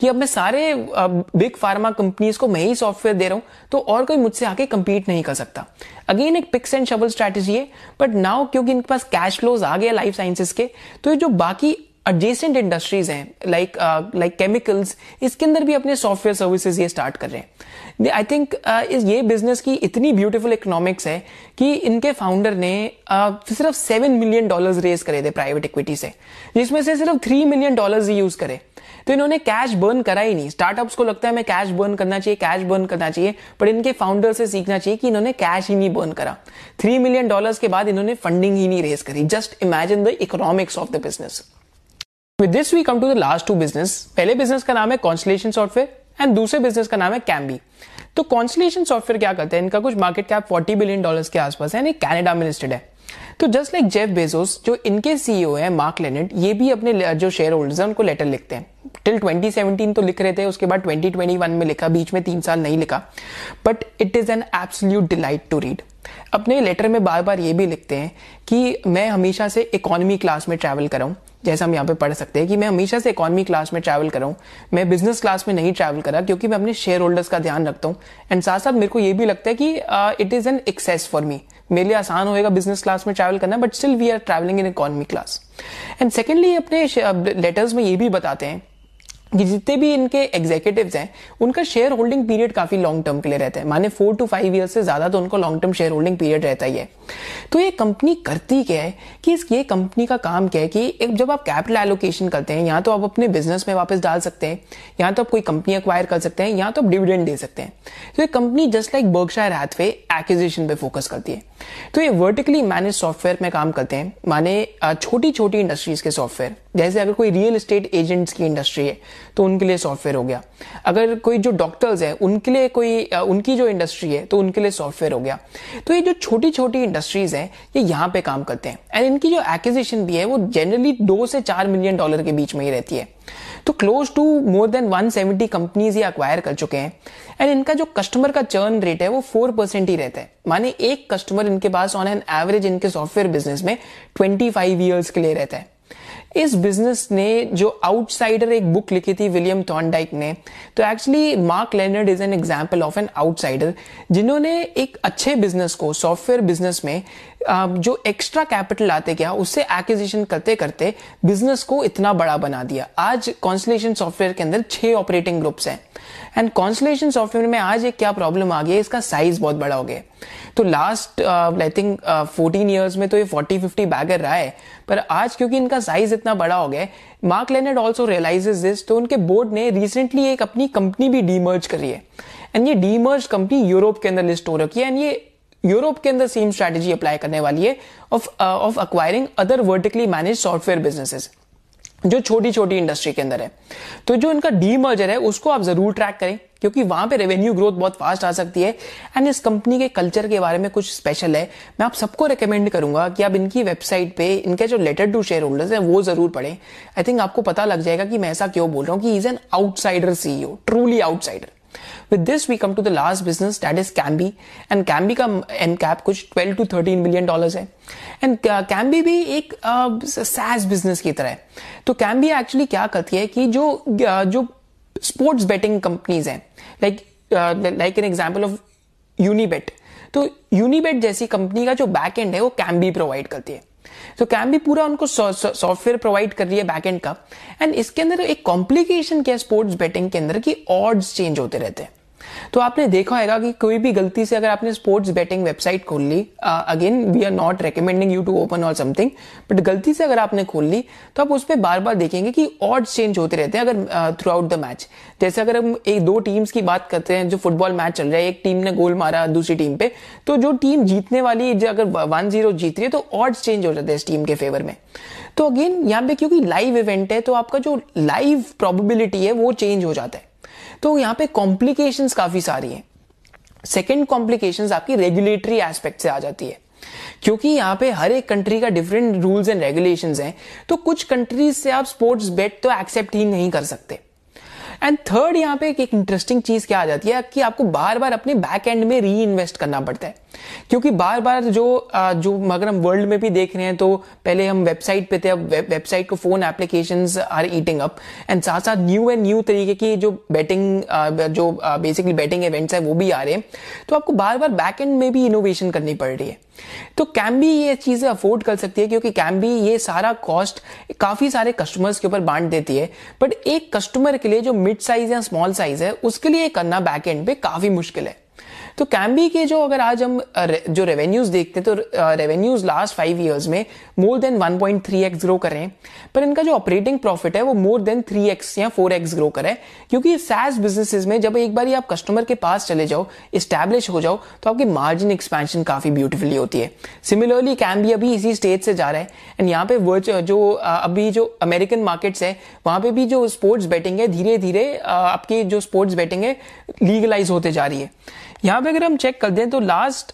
कि अब मैं सारे बिग फार्मा कंपनीज़ को मैं ही सॉफ्टवेयर दे रहा हूँ तो और कोई मुझसे आके कंपीट नहीं कर सकता। अगेन एक पिक्स एंड शबल स्ट्रैटेजी है बट नाउ क्योंकि इनके पास कैश फ्लोज आ गया लाइफ साइंसेस के तो ये जो बाकी एडजेसेंट इंडस्ट्रीज़ हैं लाइक लाइक केमिकल्स इसके अंदर भी अपने सॉफ्टवेयर सर्विसेज़ ये स्टार्ट कर रहे हैं। आई थिंक uh, ये बिज़नेस की इतनी ब्यूटीफुल इकोनॉमिक्स है कि इनके फाउंडर ने uh, सिर्फ़ सेवन मिलियन डॉलर्स रेज करे थे प्राइवेट इक्विटी से जिसमें से सिर्फ़ थ्री मिलियन डॉलर्स ही यूज़ करे। तो इन्होंने कैश बर्न करा ही नहीं। स्टार्टअप्स को लगता है कैश बर्न करना चाहिए कैश बर्न करना चाहिए पर इनके फाउंडर से सीखना चाहिए कि इन्होंने कैश ही नहीं बर्न करा। थ्री मिलियन डॉलर्स के बाद इन्होंने फंडिंग ही नहीं रेज करी। Just imagine the economics of the business with this we come to the last two business पहले बिज़नेस का नाम है कॉन्सलेशन सॉफ्टवेयर एंड दूसरे बिज़नेस का नाम है कैम्बी तो कॉन्सलेशन सॉफ्टवेयर क्या करते हैं? इनका कुछ मार्केट कैप 40 बिलियन डॉलर्स के आसपास है कैनेडा में लिस्टेड है। तो जस्ट लाइक जेफ बेजोस जो इनके सीईओ है मार्क लेनेट ये भी अपने जो शेयर होल्डर्स है, उनको लेटर लिखते हैं। टिल 2017 तो लिख रहे थे, उसके बाद 2021 में लिखा, बीच में तीन साल नहीं लिखा। But it is an absolute delight to read अपने लेटर में बार बार ये भी लिखते हैं कि मैं हमेशा से इकोनॉमी क्लास में ट्रैवल कर रहा हूँ। जैसा हम यहाँ पे पढ़ सकते हैं कि मैं हमेशा से इकोनॉमी क्लास में ट्रैवल कर रहा हूँ। मैं बिज़नेस क्लास में नहीं ट्रैवल करा क्योंकि मैं अपने शेयर होल्डर्स का ध्यान रखता हूँ। एंड साथ साथ मेरे को ये भी लगता है कि it is an excess for me मेरे लिए आसान होएगा बिज़नेस क्लास में ट्रैवल करना but still we are travelling in economy class and secondly अपने लेटर्स में ये भी बताते हैं जितने भी इनके एग्जीक्यूटिव हैं, उनका शेयर होल्डिंग पीरियड काफ़ी लॉन्ग टर्म के लिए रहता है। माने फोर टू फाइव ईयर से ज़्यादा तो उनको long term share holding period रहता ही है। तो ये कंपनी करती क्या है कि इस, ये कंपनी का काम क्या है कि एक, जब आप कैपिटल एलोकेशन करते हैं, या तो आप अपने बिज़नेस में वापस डाल सकते हैं, या तो आप कोई कंपनी अक्वायर कर सकते हैं, या तो आप डिविडेंड दे सकते हैं। तो ये company just like Berkshire Hathaway acquisition पे फोकस करती है। तो ये वर्टिकली मैनेज सॉफ्टवेयर में काम करते हैं। माने छोटी छोटी इंडस्ट्रीज़ के सॉफ्टवेयर जैसे अगर कोई रियल एस्टेट एजेंट्स की इंडस्ट्री है तो उनके लिए सॉफ्टवेयर हो गया। अगर कोई जो डॉक्टर्स है, उनके लिए कोई उनकी जो इंडस्ट्री है तो उनके लिए सॉफ्टवेयर हो गया। तो ये जो छोटी छोटी इंडस्ट्रीज़ है, ये यहाँ पे काम करते हैं। एंड इनकी जो एक्विजिशन भी है, वो जनरली दो से चार मिलियन डॉलर के बीच में ही रहती है। तो close to more than 170 companies ये अक्वायर कर चुके हैं। एंड इनका जो कस्टमर का चर्न रेट है, वो फोर परसेंट ही रहता है। माने एक कस्टमर इनके पास ऑन एन एवरेज इनके सॉफ्टवेयर बिज़नेस में ट्वेंटी फाइव ईयर्स के लिए रहता है। इस बिज़नेस ने जो आउटसाइडर एक बुक लिखी थी विलियम थॉर्नडाइक ने तो actually Mark Leonard is an example of an outsider जिन्होंने एक अच्छे बिज़नेस को सॉफ्टवेयर बिज़नेस में जो एक्स्ट्रा कैपिटल आते क्या, उससे एक्विजिशन करते करते बिज़नेस को इतना बड़ा बना दिया। आज कॉन्सलेशन सॉफ्टवेयर के अंदर छह ऑपरेटिंग ग्रुप्स हैं। एंड कॉन्सलेशन सॉफ्टवेयर में आज एक क्या प्रॉब्लम आ गई इसका साइज़ बहुत बड़ा हो गया। तो last I think fourteen years में तो ये फोर्टी फिफ्टी बैगर रहा है। पर आज क्योंकि इनका साइज़ इतना बड़ा हो गया Mark Leonard also realises this तो उनके बोर्ड ने रिसेंटली एक अपनी कंपनी भी डीमर्ज करी है। एंड ये डीमर्ज कंपनी यूरोप के अंदर लिस्ट हो रखी है। एंड ये यूरोप के अंदर सेम स्ट्रेटेजी अप्लाई करने वाली है of of acquiring other vertically manage software businesses जो छोटी छोटी इंडस्ट्री के अंदर है। तो जो इनका डी मर्जर है, उसको आप ज़रूर ट्रैक करें। क्योंकि वहाँ पे रेवेन्यू ग्रोथ बहुत फास्ट आ सकती है। एंड इस कंपनी के कल्चर के बारे में कुछ स्पेशल है। मैं आप सबको रिकमेंड करूँगा कि आप इनकी वेबसाइट पे इनके जो लेटर टू शेयर होल्डर्स है वो ज़रूर पढ़ें। आई थिंक आपको पता लग जाएगा कि मैं ऐसा क्यों बोल रहा हूँ कि is an outsider CEO truly outsider With this, we come to the last business that is Cambi. And Cambi का cap कुछ 12 to 13 मिलियन डॉलर्स है। एंड कैम्बी भी एक सैस बिज़नेस की तरह है। तो कैम्बी एक्चुअली क्या करती है कि जो जो स्पोर्ट्स बेटिंग कंपनीज़ हैं. Like like an example of Unibet तो यूनिबेट जैसी कंपनी का जो बैक एंड है वो कैम्बी प्रोवाइड करती है. तो कैम भी पूरा उनको सॉफ्टवेयर प्रोवाइड कर रही है बैक एंड का. एंड इसके अंदर एक कॉम्प्लिकेशन क्या है स्पोर्ट्स बेटिंग के अंदर की ऑर्ड्स चेंज होते रहते हैं. तो आपने देखा होगा कि कोई भी गलती से अगर आपने स्पोर्ट्स बेटिंग वेबसाइट खोल ली again we are not recommending you to open or something but गलती से अगर आपने खोल ली तो आप उस पर बार बार देखेंगे कि ऑड्स चेंज होते रहते हैं अगर थ्रू आउट द मैच जैसे अगर हम एक, दो टीम्स की बात करते हैं, जो फुटबॉल मैच चल रहा है, एक टीम ने गोल मारा दूसरी टीम पे तो जो टीम जीतने वाली जो अगर वन ज़ीरो जीत रही है तो ऑड्स चेंज हो जाते हैं इस टीम के फेवर में। तो अगेन यहाँ पे क्योंकि लाइव इवेंट है तो आपका जो लाइव प्रोबेबिलिटी है, वो चेंज हो जाता है। तो यहाँ पे कॉम्प्लीकेशन काफ़ी सारी हैं। सेकेंड कॉम्प्लीकेशन आपकी रेगुलेटरी एस्पेक्ट से आ जाती है। क्योंकि यहाँ पे हर एक कंट्री का डिफरेंट रूल्स एंड रेगुलेशंस हैं तो कुछ कंट्रीज़ से आप स्पोर्ट्स बेट तो एक्सेप्ट ही नहीं कर सकते। एंड थर्ड यहाँ पे एक इंटरेस्टिंग चीज़ क्या आ जाती है कि आपको बार बार अपने बैक एंड में री इन्वेस्ट करना पड़ता है। क्योंकि बार बार जो जो अगर हम वर्ल्ड में भी देख रहे हैं तो पहले हम वेबसाइट पे थे, अब वेबसाइट को phone application are eating up and साथ साथ न्यू एंड न्यू तरीके की जो बैटिंग जो बेसिकली बैटिंग इवेंट्स है, वो भी आ रहे हैं। तो आपको बार बार बैक एंड में भी इनोवेशन करनी पड़ रही है। तो कैम्बी ये चीज़ें अफोर्ड कर सकती है, क्योंकि कैम्बी ये सारा कॉस्ट काफ़ी सारे कस्टमर्स के ऊपर बांट देती है। बट एक कस्टमर के लिए जो मिड साइज़ या स्मॉल साइज़ है, उसके लिए करना बैक एंड पे काफ़ी मुश्किल है। तो कैम्बी के जो अगर आज हम जो रेवेन्यूज देखते हैं तो रेवेन्यूज लास्ट फाइव ईयर्स में मोर देन 1.3 एक्स ग्रो कर रहे हैं। पर इनका जो ऑपरेटिंग प्रॉफिट है, वो मोर देन 3 एक्स या 4 एक्स ग्रो करे क्योंकि सैस बिजनेसेस में जब एक बार आप कस्टमर के पास चले जाओ स्टैब्लिश हो जाओ तो आपकी मार्जिन एक्सपेंशन काफ़ी ब्यूटीफुली होती है। सिमिलरली कैम्बी अभी इसी स्टेज से जा रहा है। एंड यहाँ पे जो अभी जो अमेरिकन मार्केट्स है, वहाँ पे भी जो स्पोर्ट्स बेटिंग है धीरे धीरे आपकी जो स्पोर्ट्स बेटिंग है लीगलाइज होते जा रही है। यहाँ पे अगर हम चेक कर दें तो लास्ट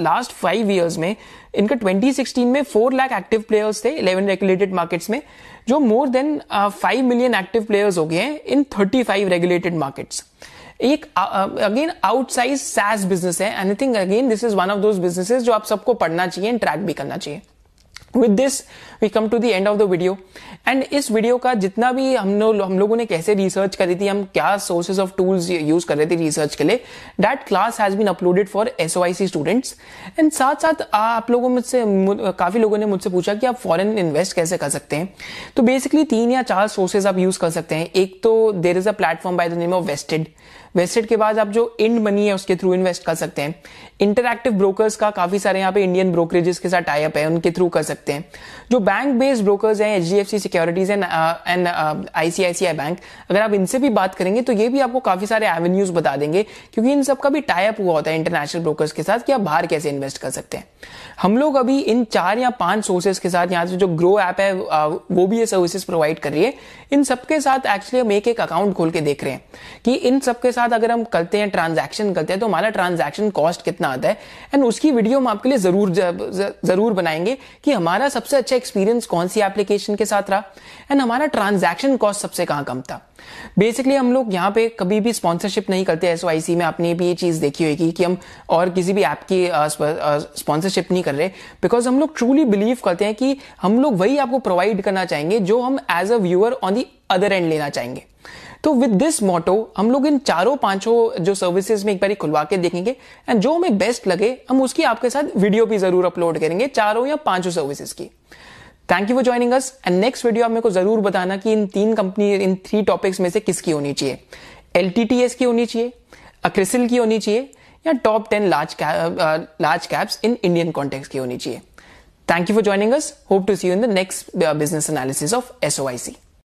लास्ट फाइव ईयर्स में, इनका 2016 में फोर लाख एक्टिव प्लेयर्स थे 11 रेगुलेटेड मार्केट्स में, जो more than five million active players हो गए हैं इन 35 रेगुलेटेड मार्केट्स एक अगेन आउटसाइज सैस बिज़नेस है anything again this is one of those businesses जो आप सबको पढ़ना चाहिए ट्रैक भी करना चाहिए. With this we come to the end of the video and इस वीडियो का जितना भी हम लोग हम लोगों ने कैसे रिसर्च करी थी, हम क्या सोर्सेज ऑफ़ टूल्स यूज़ कर रहे थे रिसर्च के लिए that class has been uploaded for S students and साथ साथ आप लोगों में से काफ़ी लोगों ने मुझसे पूछा कि आप फॉरेन इन्वेस्ट कैसे कर सकते हैं। तो बेसिकली तीन या चार सोर्सेज आप यूज़ कर सकते हैं। एक तो there is a platform by the name of Vested Vested के बाद आप जो इंड मनी है उसके थ्रू इन्वेस्ट कर सकते हैं। इंटरक्टिव ब्रोकर्स का काफ़ी सारे यहाँ पे इंडियन ब्रोकरेजेस के साथ टाइप है, उनके थ्रू कर सकते हैं। जो बैंक बेस्ड ब्रोकर्स हैं H D F C securities and ICICI bank अगर आप इनसे भी बात करेंगे तो ये भी आपको काफ़ी सारे एवेन्यूज बता देंगे, क्योंकि इन सब का भी टाइप हुआ होता है इंटरनेशनल ब्रोकर्स के साथ कि आप बाहर कैसे इन्वेस्ट कर सकते हैं। हम लोग अभी इन चार या पाँच सोर्सेस के साथ यहाँ से जो ग्रो ऐप है वो भी ये सर्विसेज़ प्रोवाइड कर रही है। इन सबके साथ एक्चुअली हम एक एक अकाउंट खोल के देख रहे हैं कि इन सबके साथ अगर हम करते हैं ट्रांजैक्शन करते हैं तो हमारा ट्रांजैक्शन कॉस्ट कितना आता है? एंड उसकी वीडियो हम आपके लिए ज़रूर ज़रूर बनाएँगे कि हमारा सबसे अच्छा एक्सपीरियंस कौन सी एप्लीकेशन के साथ रहा? एंड हमारा ट्रांजैक्शन कॉस्ट सबसे कहाँ कम था? बेसिकली हम लोग यहाँ पे कभी भी स्पॉन्सरशिप नहीं करते एस में आपने भी ये चीज़ देखी होगी कि हम और किसी भी ऐप की स्पॉन्सरशिप नहीं कर रहे। बिकॉज़ हम लोग ट्रूली बिलीव करते हैं कि हम लोग वही आपको प्रोवाइड करना चाहेंगे जो हम as a viewer on the other end लेना चाहेंगे तो विद दिस मोटो हम लोग इन चारों पाँचों जो सर्विसेज़ में एक बार खुलवा के देखेंगे एंड जो हमें बेस्ट लगे, हम उसकी आपके साथ वीडियो भी ज़रूर अपलोड करेंगे, चारों या पाँचों सर्विसेज़ की। Thank you for joining us and next video आप मेरे को ज़रूर बताना कि इन तीन कंपनी इन थ्री टॉपिक्स में से किसकी होनी चाहिए। एल की होनी चाहिए अक्रिसिल की होनी चाहिए, या top ten large large caps in Indian context की होनी चाहिए। Thank you for joining us hope to see you in the next business analysis of SOIC